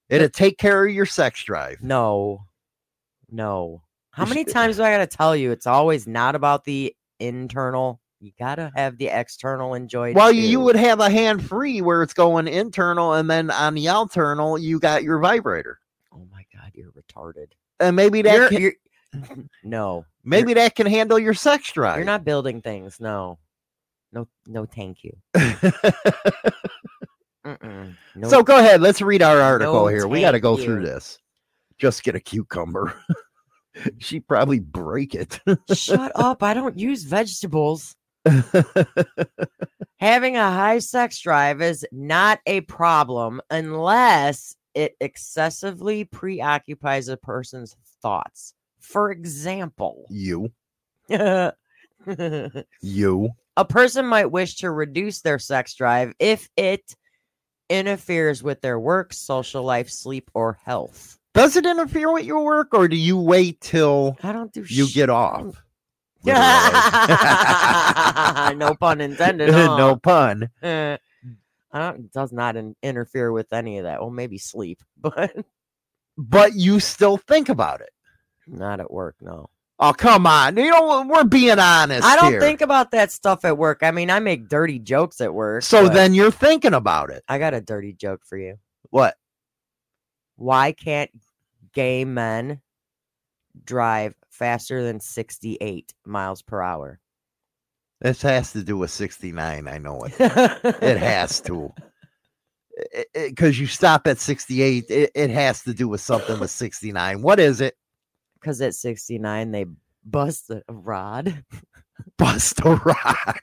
It'll take care of your sex drive. no, no. How many (laughs) times do I gotta tell you? It's always not about the internal. You gotta have the external enjoyed. Well, you, you would have a hand free where it's going internal, and then on the internal, you got your vibrator. Oh my God, you're retarded. And maybe that You're, can, you're, (laughs) (laughs) no, maybe that can handle your sex drive. you're not building things. No, no, no. Thank you. No, So go ahead. Let's read our article No, here. We got to go through this. Just get a cucumber. (laughs) She'd probably break it. Shut (laughs) up. I don't use vegetables. (laughs) Having a high sex drive is not a problem unless it excessively preoccupies a person's thoughts. For example, you, you. a person might wish to reduce their sex drive if it interferes with their work, social life, sleep, or health. Does it interfere with your work, or do you wait till I don't do you sh- get off? Yeah, (laughs) no pun intended. (laughs) huh? no pun. Eh, I don't, it does not in, interfere with any of that. Well, maybe sleep, (laughs) but But you still think about it. not at work. No, Oh, come on. You know, we're being honest. I don't here. think about that stuff at work. I mean, I make dirty jokes at work. so. Then you're thinking about it. I got a dirty joke for you. What? Why can't gay men drive faster than 68 miles per hour? This has to do with 69. I know it. It has to. (laughs) Because you stop at 68, it, it has to do with something with 69. What is it? Because at 69, they bust a rod. (laughs) Bust a rod.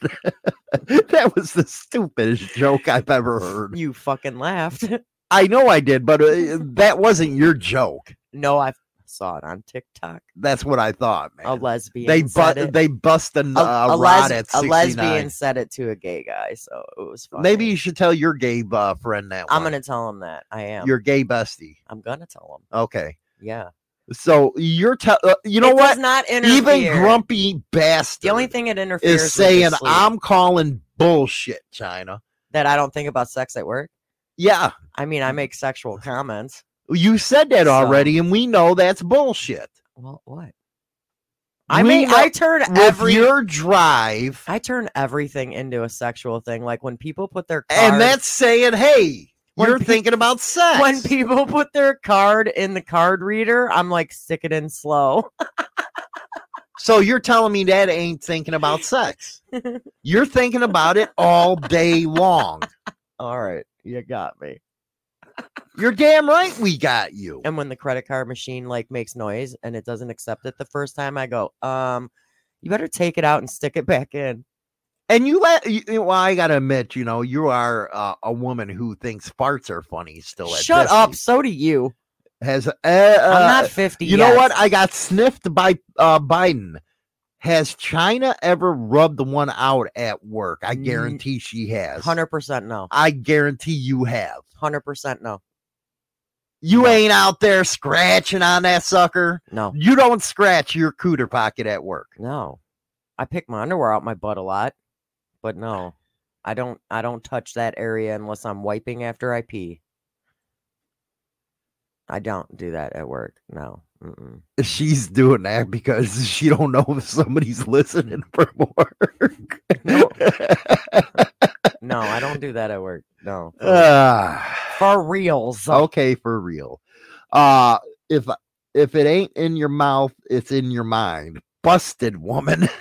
(laughs) that was the stupidest joke I've ever heard. You fucking laughed. I know I did, but uh, that wasn't your joke. no, I saw it on TikTok. That's what I thought, man. A lesbian. they said bu- they bust a, a, a rod les- at a lesbian said it to a gay guy, so it was funny. Maybe you should tell your gay uh, friend that. I'm one. gonna tell him that I am. your gay bestie. I'm gonna tell him. Okay, Yeah. so you're tell. Uh, you know It what? Not interfere. Even grumpy bastard. The only thing it interferes is saying with is sleep. I'm calling bullshit, China. that I don't think about sex at work. Yeah, I mean, I make sexual comments. you said that So- already, and we know that's bullshit. Well, what? I We mean, I turn every your drive, I turn everything into a sexual thing. Like when people put their card, and that's saying, hey, you're pe- thinking about sex. when people put their card in the card reader, I'm like, stick it in slow. So you're telling me that ain't thinking about sex. (laughs) You're thinking about it all day long. All right, you got me. You're damn right we got you. And when the credit card machine like makes noise and it doesn't accept it the first time, I go, um, you better take it out and stick it back in. And you let you, well, I gotta admit, you know, you are uh, a woman who thinks farts are funny still. At Shut this up. So do you. Has uh, I'm uh, not 50. You know what? I got sniffed by uh, Biden. Has China ever rubbed the one out at work? I mm, guarantee she has. 100% no. I guarantee you have. 100% no. You No. ain't out there scratching on that sucker. No. You don't scratch your cooter pocket at work. No. I pick my underwear out my butt a lot, but no. I don't I don't touch that area unless I'm wiping after I pee. I don't do that at work. No. Mm-mm. She's doing that because she don't know if somebody's listening for work. No. (laughs) No, I don't do that at work. No. For, Ah. for reals. okay for real uh if if it ain't in your mouth it's in your mind busted woman (laughs)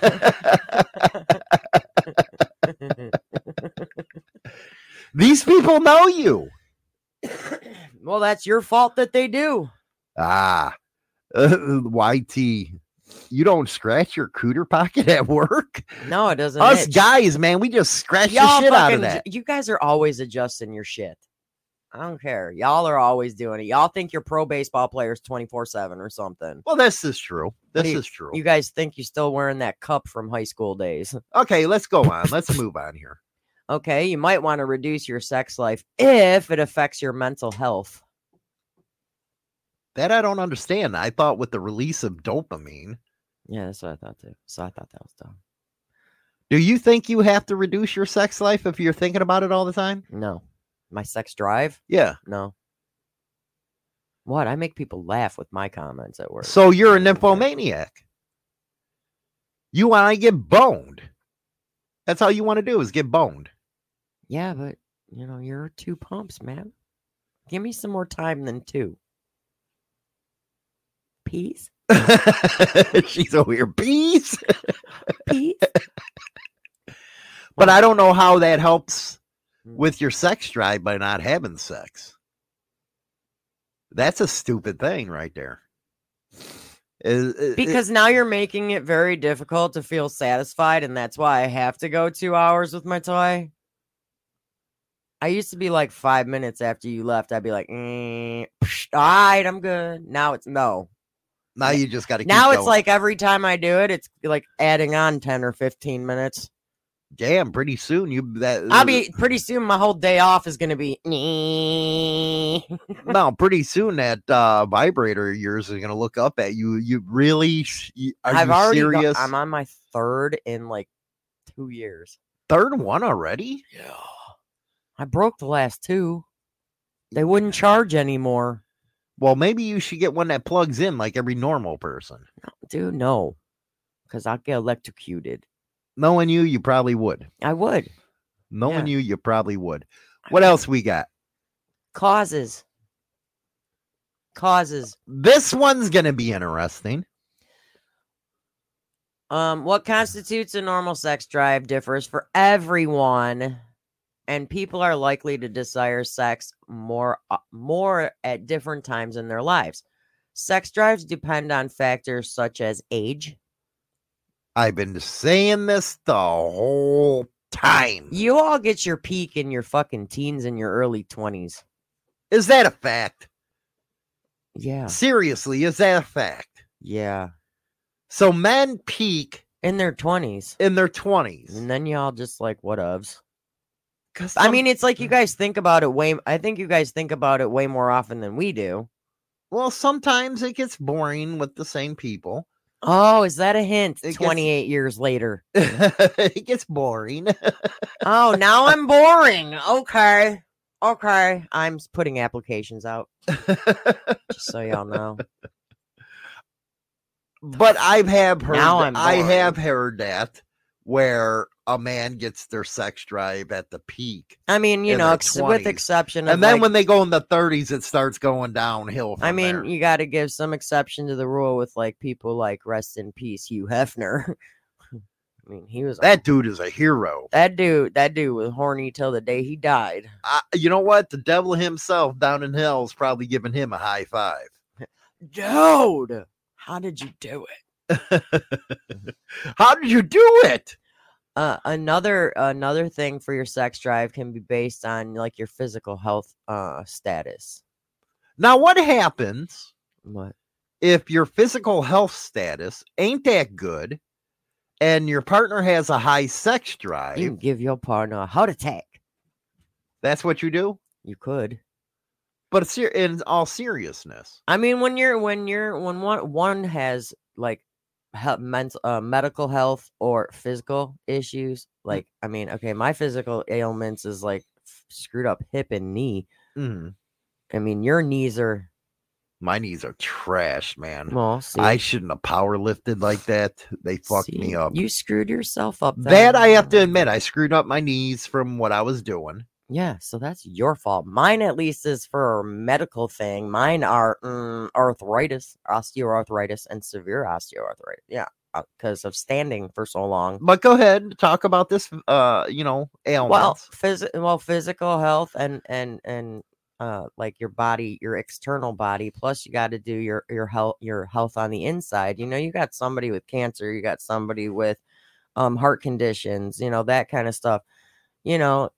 these people know you well, that's your fault that they do. ah uh, yt you don't scratch your cooter pocket at work No, it doesn't. us itch. guys man we just scratch Y'all the shit out of that You guys are always adjusting your shit. I don't care. Y'all are always doing it. Y'all think you're pro baseball players 24 7 or something. well this is true this you- is true You guys think you're still wearing that cup from high school days. (laughs) okay let's go on let's move on here Okay, you might want to reduce your sex life if it affects your mental health. That i don't understand i thought with the release of dopamine Yeah, that's what I thought too. So I thought that was dumb. Do you think you have to reduce your sex life if you're thinking about it all the time? No. My sex drive? Yeah. No. What? I make people laugh with my comments at work. So you're a nymphomaniac. You want to get boned. That's all you want to do is get boned. Yeah, but you know, you're two pumps, man. Give me some more time than two. Peace? (laughs) She's over here, peace. Peace? (laughs) But I don't know how that helps with your sex drive by not having sex. That's a stupid thing right there. i- i- Because now you're making it very difficult to feel satisfied, and that's why I have to go two hours with my toy. I used to be like five minutes after you left. I'd be like, mm, psh, "All right, I'm good." Now it's no. Now you just got to. Now it's like every time I do it, it's like adding on ten or fifteen minutes. damn. Pretty soon you that I'll be pretty soon. My whole day off is gonna be. (laughs) no. Pretty soon that uh, vibrator of yours is gonna look up at you. You really? Are I've you already. go- serious? I'm on my third in like two years. Third one already? Yeah. I broke the last two. They wouldn't charge anymore. Well, maybe you should get one that plugs in like every normal person. No, Dude, no. Because I'll get electrocuted. Knowing you, you probably would. I would. Knowing Yeah. you, you probably would. What else we got? Causes. Causes. This one's gonna be interesting. Um, what constitutes a normal sex drive differs for everyone, and people are likely to desire sex more uh, more at different times in their lives. Sex drives depend on factors such as age. I've been saying this the whole time. You all get your peak in your fucking teens and your early 20s. Is that a fact? Yeah. Seriously, is that a fact? Yeah. So men peak In their 20s. in their twenties. And then y'all just like whatevs. Because I mean, it's like you guys think about it way I think you guys think about it way more often than we do. well, sometimes it gets boring with the same people. Oh, is that a hint? It gets- 28 years later. (laughs) it gets boring. (laughs) Oh, now I'm boring. Okay. Okay. I'm putting applications out just so y'all know. but I've have heard Now I'm I have heard that where a man gets their sex drive at the peak. I mean, you know, ex- with exception of And then like- when they go in the 30s, it starts going downhill. I mean, there. you got to give some exception to the rule with like people like rest in peace Hugh Hefner. (laughs) I mean, he was that dude is a hero. that dude. That dude was horny till the day he died. I, you know what? The devil himself down in hell is probably giving him a high five. (laughs) Dude, how did you do it? (laughs) How did you do it? Uh, another another thing for your sex drive can be based on like your physical health uh status. Now, what happens What? if your physical health status ain't that good and your partner has a high sex drive? You give your partner a heart attack. That's what you do? You could. But in all seriousness. I mean, when you're when you're when one one has like he- mental uh, medical health or physical issues, like I mean, okay, my physical ailments is like screwed up hip and knee. Mm, I mean, your knees are my knees are trash, man. well. See, I shouldn't have power lifted like that. They fucked see, me up. You screwed yourself up. that I have to admit, I screwed up my knees from what I was doing. Yeah, so that's your fault. Mine, at least, is for a medical thing. Mine are mm, arthritis, osteoarthritis, and severe osteoarthritis. Yeah, because of standing for so long. But go ahead, talk about this. Uh, you know, ailments. Well, phys- well, physical health and and and uh, like your body, your external body. Plus, you got to do your your health, your health on the inside. You know, you got somebody with cancer, you got somebody with um heart conditions. You know that kind of stuff. You know,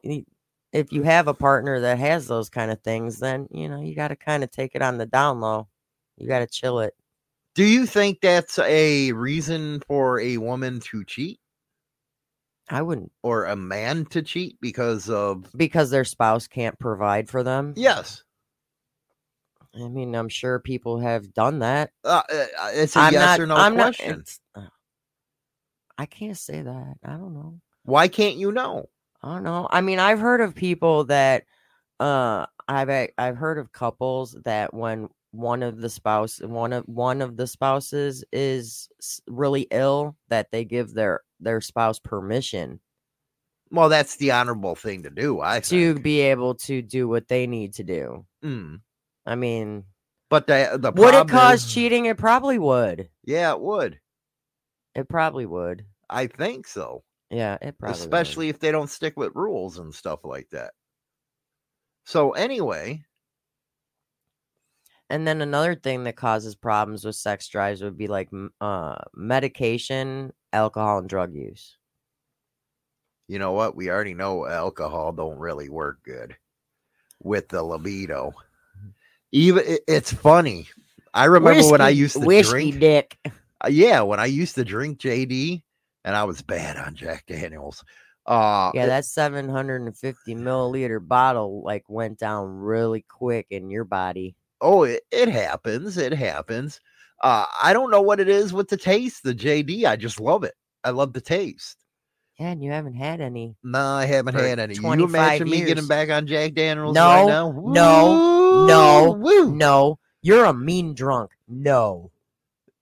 if you have a partner that has those kind of things, then you know you got to kind of take it on the down low. You got to chill it. Do you think that's a reason for a woman to cheat I wouldn't or a man to cheat because of because their spouse can't provide for them. yes? I mean, I'm sure people have done that. Uh, uh, it's a I'm yes not, or no I'm question. it's- uh, I can't say that. I don't know. Why can't you know? I don't know. I mean, I've heard of people that uh I've I've heard of couples that when one of the spouse one of one of the spouses is really ill that they give their their spouse permission Well, that's the honorable thing to do. I to think. be able to do what they need to do. Mm. I mean, But the the would it cause is- cheating? It probably would. Yeah, it would. It probably would. I think so. Yeah, it probably would. especially if they don't stick with rules and stuff like that. So anyway, and then another thing that causes problems with sex drives would be like uh medication, alcohol, and drug use. You know what? We already know alcohol don't really work good with the libido. Even it- it's funny. I (laughs) remember when I used to whiskey drink. dick. Uh, yeah, when I used to drink JD, and I was bad on Jack Daniels. Uh, Yeah, that 750 milliliter bottle like went down really quick in your body. oh, it, it happens. It happens. Uh, I don't know what it is with the taste. The JD, I just love it. I love the taste. Yeah, and you haven't had any. No, I haven't had any. You 25 imagine me getting years. back on Jack Daniels No, right now? no, no, Woo, woo. No, you're a mean drunk. No,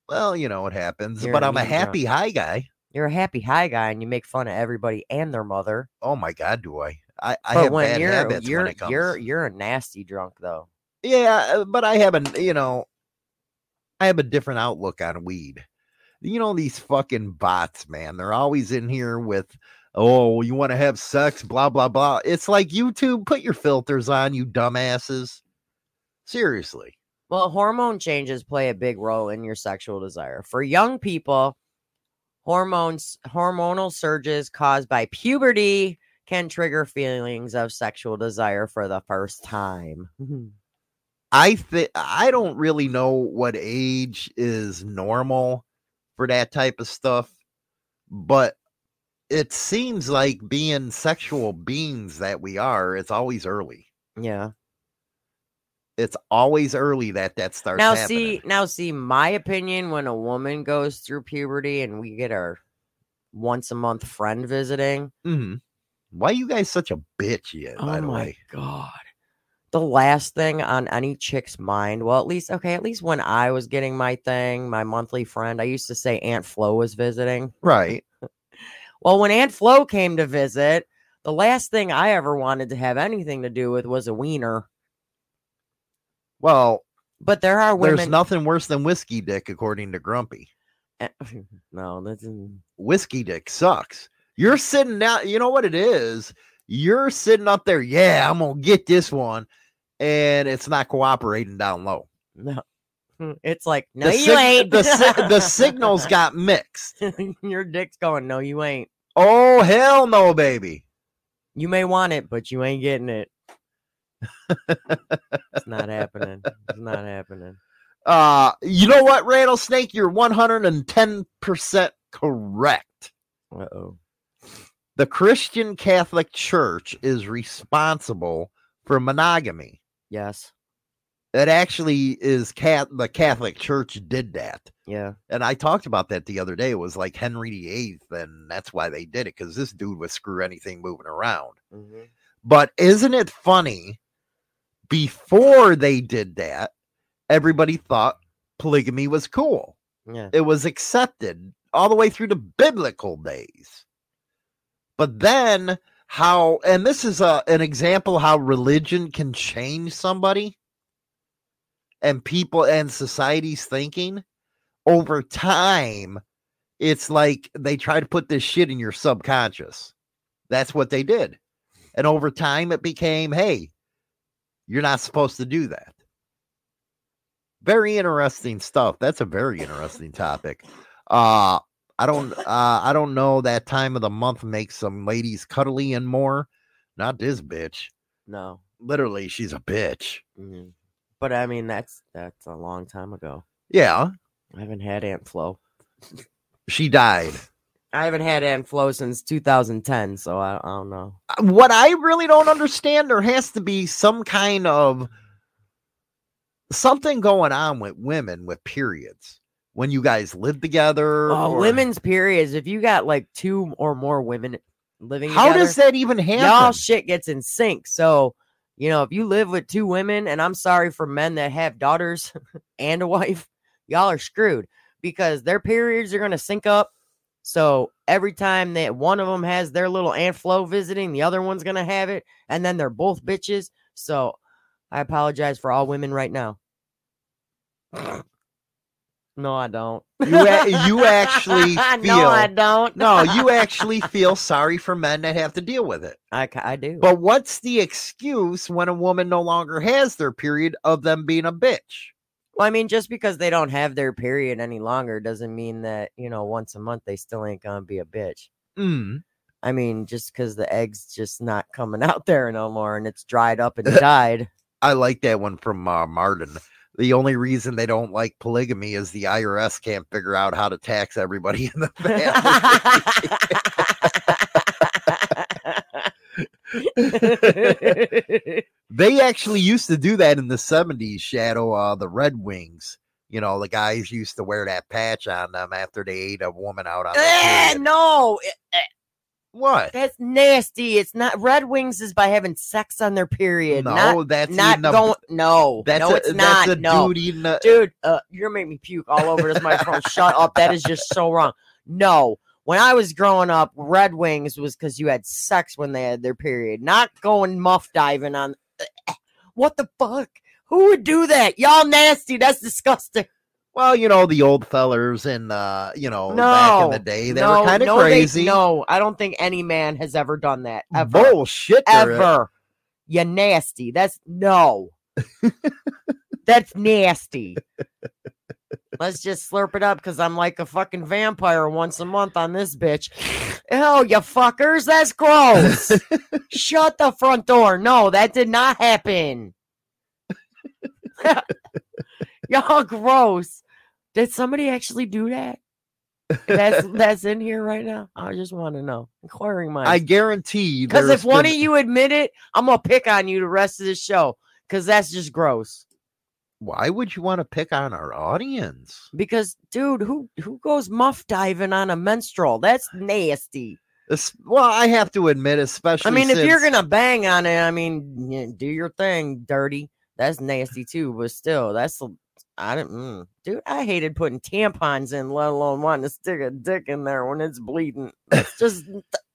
Well, you know what happens, You're but I'm a mean drunk. happy high guy. You're a happy high guy, and you make fun of everybody and their mother. Oh my god, do I? I, I but have when bad you're habits you're when it comes. you're you're a nasty drunk though. Yeah, uh, but I haven't, you know, I have a different outlook on weed. You know, these fucking bots, man, they're always in here with, oh, you want to have sex, blah, blah, blah. It's like YouTube, put your filters on, you dumbasses. Seriously. Well, hormone changes play a big role in your sexual desire. For young people, hormones hormonal surges caused by puberty can trigger feelings of sexual desire for the first time. Mm-hmm. I think I don't really know what age is normal for that type of stuff, but it seems like being sexual beings that we are, it's always early. yeah. It's always early that that starts Now happening. see, now see my opinion when a woman goes through puberty and we get our once a month friend visiting. Mhm. Why you guys such a bitch yet, by oh the my way? god. The last thing on any chick's mind, well, at least okay, at least when I was getting my thing, my monthly friend, I used to say Aunt Flo was visiting. Right. (laughs) Well, when Aunt Flo came to visit, the last thing I ever wanted to have anything to do with was a wiener. Well, But there are women. there's nothing worse than whiskey dick, according to Grumpy. Eh, (laughs) no, that's Whiskey dick sucks. You're sitting down, you know what it is? You're sitting up there, yeah, I'm gonna get this one, and it's not cooperating down low. no. It's like no, the you sig- ain't. the, si- the (laughs) signals got mixed. (laughs) Your dick's going. No, you ain't. Oh hell no, baby. You may want it, but you ain't getting it. It's not happening. It's not happening. (laughs) Uh, you know what, Rattlesnake? You're 110% correct. Uh oh. The Christian Catholic Church is responsible for monogamy. Yes. It actually is cat the Catholic Church did that. Yeah. And I talked about that the other day. It was like Henry VIII, and that's why they did it, because this dude would screw anything moving around. Mhm. But isn't it funny? Before they did that, everybody thought polygamy was cool. Yeah. It was accepted all the way through the biblical days. But then how and this is a, an example how religion can change somebody and people and society's thinking over time it's like they try to put this shit in your subconscious that's what they did and over time it became hey you're not supposed to do that very interesting stuff that's a very interesting topic uh i don't uh i don't know that time of the month makes some ladies cuddly and more not this bitch No. literally she's a bitch Mhm. But I mean, that's that's a long time ago. yeah I haven't had Aunt Flo. she died I haven't had Aunt Flo since 2010, so I, I don't know. Uh, what I really don't understand, there has to be some kind of something going on with women with periods when you guys live together. Oh, or- women's periods. If you got like two or more women living How together, does that even happen? y'all shit gets in sync. So, you know, if you live with two women, and I'm sorry for men that have daughters (laughs) and a wife, y'all are screwed because their periods are gonna sync up. So every time that one of them has their little Aunt Flo visiting, the other one's gonna have it, and then they're both bitches. So I apologize for all women right now. No, I don't. You a- you (laughs) actually no, I feel- don't. no, you (laughs) actually feel sorry for men that have to deal with it. I, I do. But what's the excuse when a woman no longer has their period of them being a bitch? Well, I mean, just because they don't have their period any longer doesn't mean that, you know, once a month they still ain't gonna be a bitch. Mm. I mean, just because the egg's just not coming (laughs) out there no more and it's dried up and (laughs) died. I like that one from uh, Martin. The only reason they don't like polygamy is the IRS can't figure out how to tax everybody (laughs) in the family. (laughs) they actually used to do that in the 70s, Shadow. Uh, the Red Wings. You know, the guys used to wear that patch on them after they ate a woman out on the Eh, no, eh, What? that's nasty. It's not Red Wings is by having sex on their period. No, not that's not a- going. No, That's no, a, it's not. a no, dude eating a, dude, uh, you're making me puke all over this microphone. Shut up. That is just so wrong. No. When I was growing up, Red Wings was because you had sex when they had their period, not going muff diving on. (clears throat) What the fuck? Who would do that? Y'all nasty. That's disgusting. Well, you know, the old fellers and uh, you know, back in the day, they no, were kind of no, they- crazy. no, I don't think any man has ever done that. Ever. Bullshit. Ever. You nasty. That's no. (laughs) That's nasty. Let's just slurp it up because I'm like a fucking vampire once a month on this bitch. Oh, you fuckers, that's gross. Shut the front door. No, that did not happen. (laughs) Y'all gross. Did somebody actually do that? That's (laughs) that's in here right now. I just want to know. Inquiring mind. I guarantee Because if one been- of you admit it, I'm gonna pick on you the rest of the show. Because that's just gross. Why would you want to pick on our audience? Because, dude, who who goes muff diving on a menstrual? That's nasty. Well, I have to admit, especially I mean, if you're gonna bang on it, I mean, do your thing, dirty. That's nasty too. But still, that's I don't, mm. dude. I hated putting tampons in, let alone wanting to stick a dick in there when it's bleeding. It's just (laughs)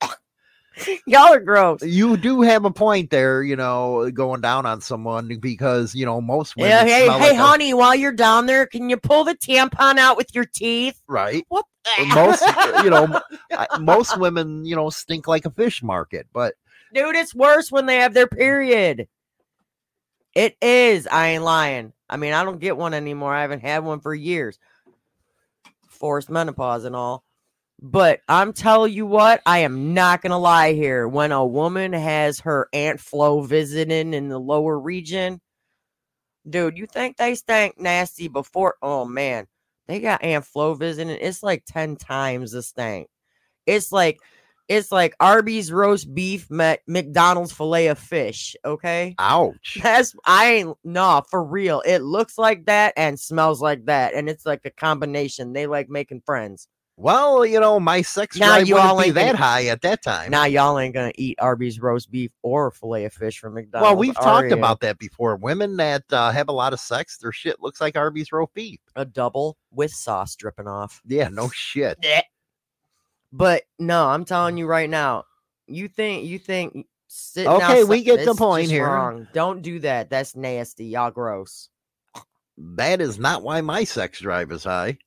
(laughs) y'all are gross. you do have a point there, you know, going down on someone because you know most women. Yeah, hey, hey, like a- honey, while you're down there, can you pull the tampon out with your teeth? right? What? Most, uh, you know, (laughs) most women, you know, stink like a fish market, but dude, it's worse when they have their period. It is. I ain't lying. I mean, I don't get one anymore. I haven't had one for years. Forced menopause and all. But I'm telling you what, I am not gonna lie here. When a woman has her Aunt Flo visiting in the lower region, dude, you think they stank nasty before? Oh man, they got Aunt Flo visiting. It's like 10 times the stank. It's like it's like Arby's roast beef met McDonald's fillet of fish. Okay. ouch. (laughs) That's I ain't no for real. It looks like that and smells like that, and it's like a combination. They like making friends. Well, you know, my sex Now drive you wouldn't all be ain't that gonna- high at that time. Now y'all ain't gonna eat Arby's roast beef or a fillet of fish from McDonald's. well, we've talked ya? about that before. Women that uh, have a lot of sex, their shit looks like Arby's roast beef. a double with sauce dripping off. Yeah, no shit. But no, I'm telling you right now, you think you think sitting Okay, outside- we get the point here. Wrong. Don't do that. That's nasty. Y'all gross. That is not why my sex drive is high.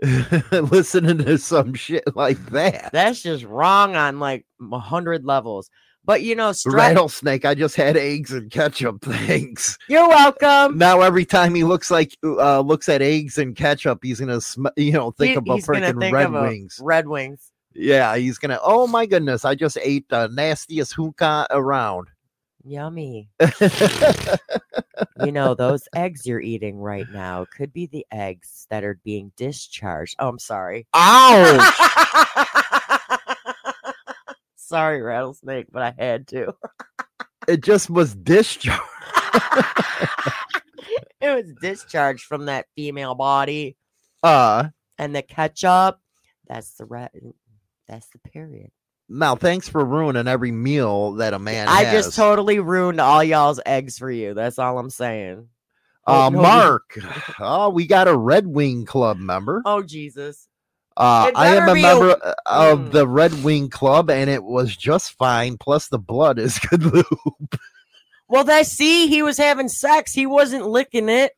(laughs) Listening to some shit like that. That's just wrong on like a hundred levels. But you know, stra- Rattlesnake, I just had eggs and ketchup. (laughs) Thanks. you're welcome. Now every time he looks like uh looks at eggs and ketchup, he's gonna sm- you know think He- about freaking Red Wings. Red Wings. Yeah, he's gonna. Oh my goodness! I just ate the nastiest hookah around. Yummy. You know, (laughs) those eggs you're eating right now could be the eggs that are being discharged. Oh, I'm sorry. Ow! (laughs) sorry, rattlesnake, but I had to. it just was discharged. (laughs) it was discharged from that female body. Uh, And the ketchup, that's the red. That's the period. Now thanks for ruining every meal that a man I has. just totally ruined all y'all's eggs for you. That's all I'm saying. uh, Oh, no, we- Mark. (laughs) Oh, we got a Red Wing Club member. Oh Jesus. Uh, I am a be a- member uh, of Mm. the Red Wing Club, and it was just fine. Plus, the blood is (laughs) good lube. Well, that see, he was having sex. He wasn't licking it.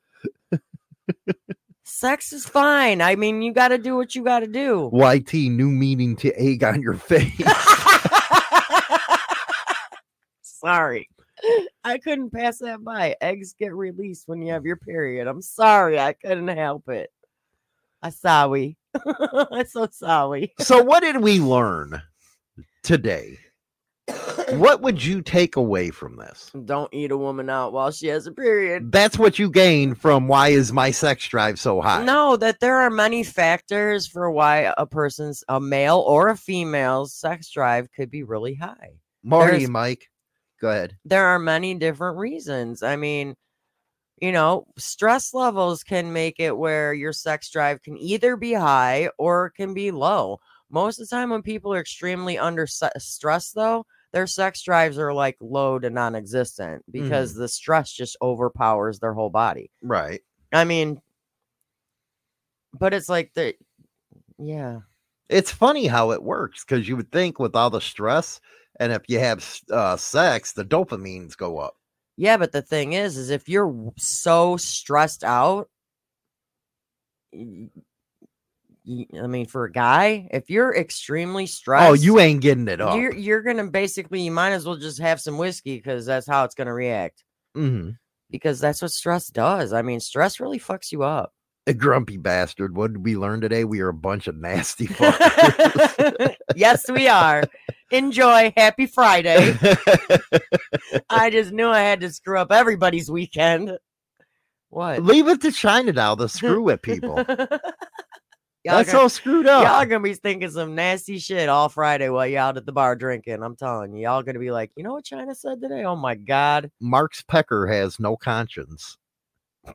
(laughs) sex is fine. I mean, you got to do what you got to do. YT, new meaning to egg on your face. (laughs) Sorry. I couldn't pass that by. Eggs get released when you have your period. I'm sorry. I couldn't help it. I'm sorry. (laughs) I'm so sorry. So, what did we learn today? What would you take away from this? Don't eat a woman out while she has a period. That's what you gain from why is my sex drive so high? No, that there are many factors for why a person's a male or a female's sex drive could be really high. Marty, there's- Mike, go ahead. There are many different reasons. I mean, you know, stress levels can make it where your sex drive can either be high or can be low. Most of the time, when people are extremely under stress, though, their sex drives are like low to non existent because the stress just overpowers their whole body. Right. I mean, but it's like the, yeah. It's funny how it works because you would think with all the stress and if you have uh, sex, the dopamines go up. Yeah, but the thing is, is if you're so stressed out, I mean, for a guy, if you're extremely stressed, Oh, you ain't getting it up. you're you're gonna basically, you might as well just have some whiskey because that's how it's gonna react. Mhm. Because that's what stress does. I mean, stress really fucks you up. A grumpy bastard. What did we learn today? We are a bunch of nasty (laughs) fuckers. yes, we are. Enjoy. Happy Friday. (laughs) I just knew I had to screw up everybody's weekend. What? Leave it to China now to (laughs) screw with people. Y'all That's gonna- so screwed up. Y'all gonna be thinking some nasty shit all Friday while you're out at the bar drinking. I'm telling you, y'all gonna be like, you know what China said today? Oh my god. Mark's pecker has no conscience. (laughs)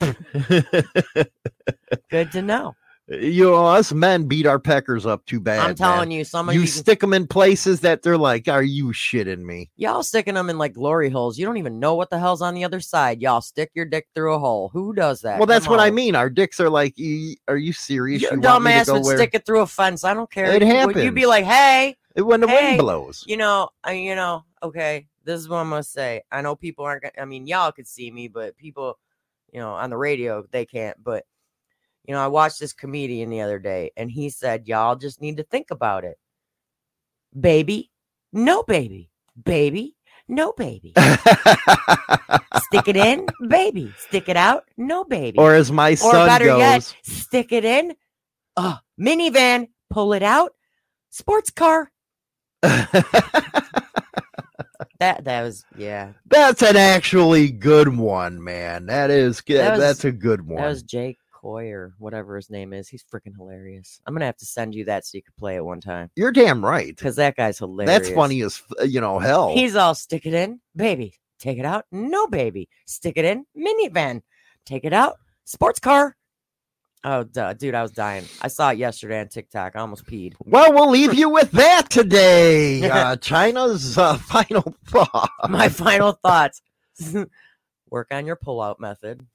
Good to know. You know, us men beat our peckers up too bad. I'm telling you, some of you you, stick them in places that they're like, "Are you shitting me?" y'all sticking them in like glory holes. You don't even know what the hell's on the other side. Y'all stick your dick through a hole. Who does that? Well, that's Come what I mean. Our dicks are like, "Are you serious? You to dumbass would where stick it through a fence. I don't care. It You- You'd be like, hey, when the Hey, wind blows?" you know, I, you know, okay, this is what I'm gonna say. I know people aren't. gonna I mean, y'all could see me, but people, you know, on the radio they can't. But you know, I watched this comedian the other day, and he said, "Y'all just need to think about it, baby, no baby, baby, no baby, stick it in, (laughs) baby, stick it out, no baby, or as my or son better goes, yet, stick it in, uh, minivan, pull it out, sports car." (laughs) That that was yeah. That's an actually good one, man. That is good. That was- That's a good one. That was Jake Coy or whatever his name is. He's freaking hilarious. I'm gonna have to send you that so you could play it one time You're damn right. because that guy's hilarious. That's funny as you know hell. He's all stick it in, baby. Take it out, no baby. Stick it in, minivan. Take it out, sports car. Oh, duh, dude, I was dying. I saw it yesterday on TikTok. I almost peed. well, we'll leave you with that today. (laughs) Uh, China's uh, (laughs) final thought. My final thoughts: (laughs) work on your pull-out method.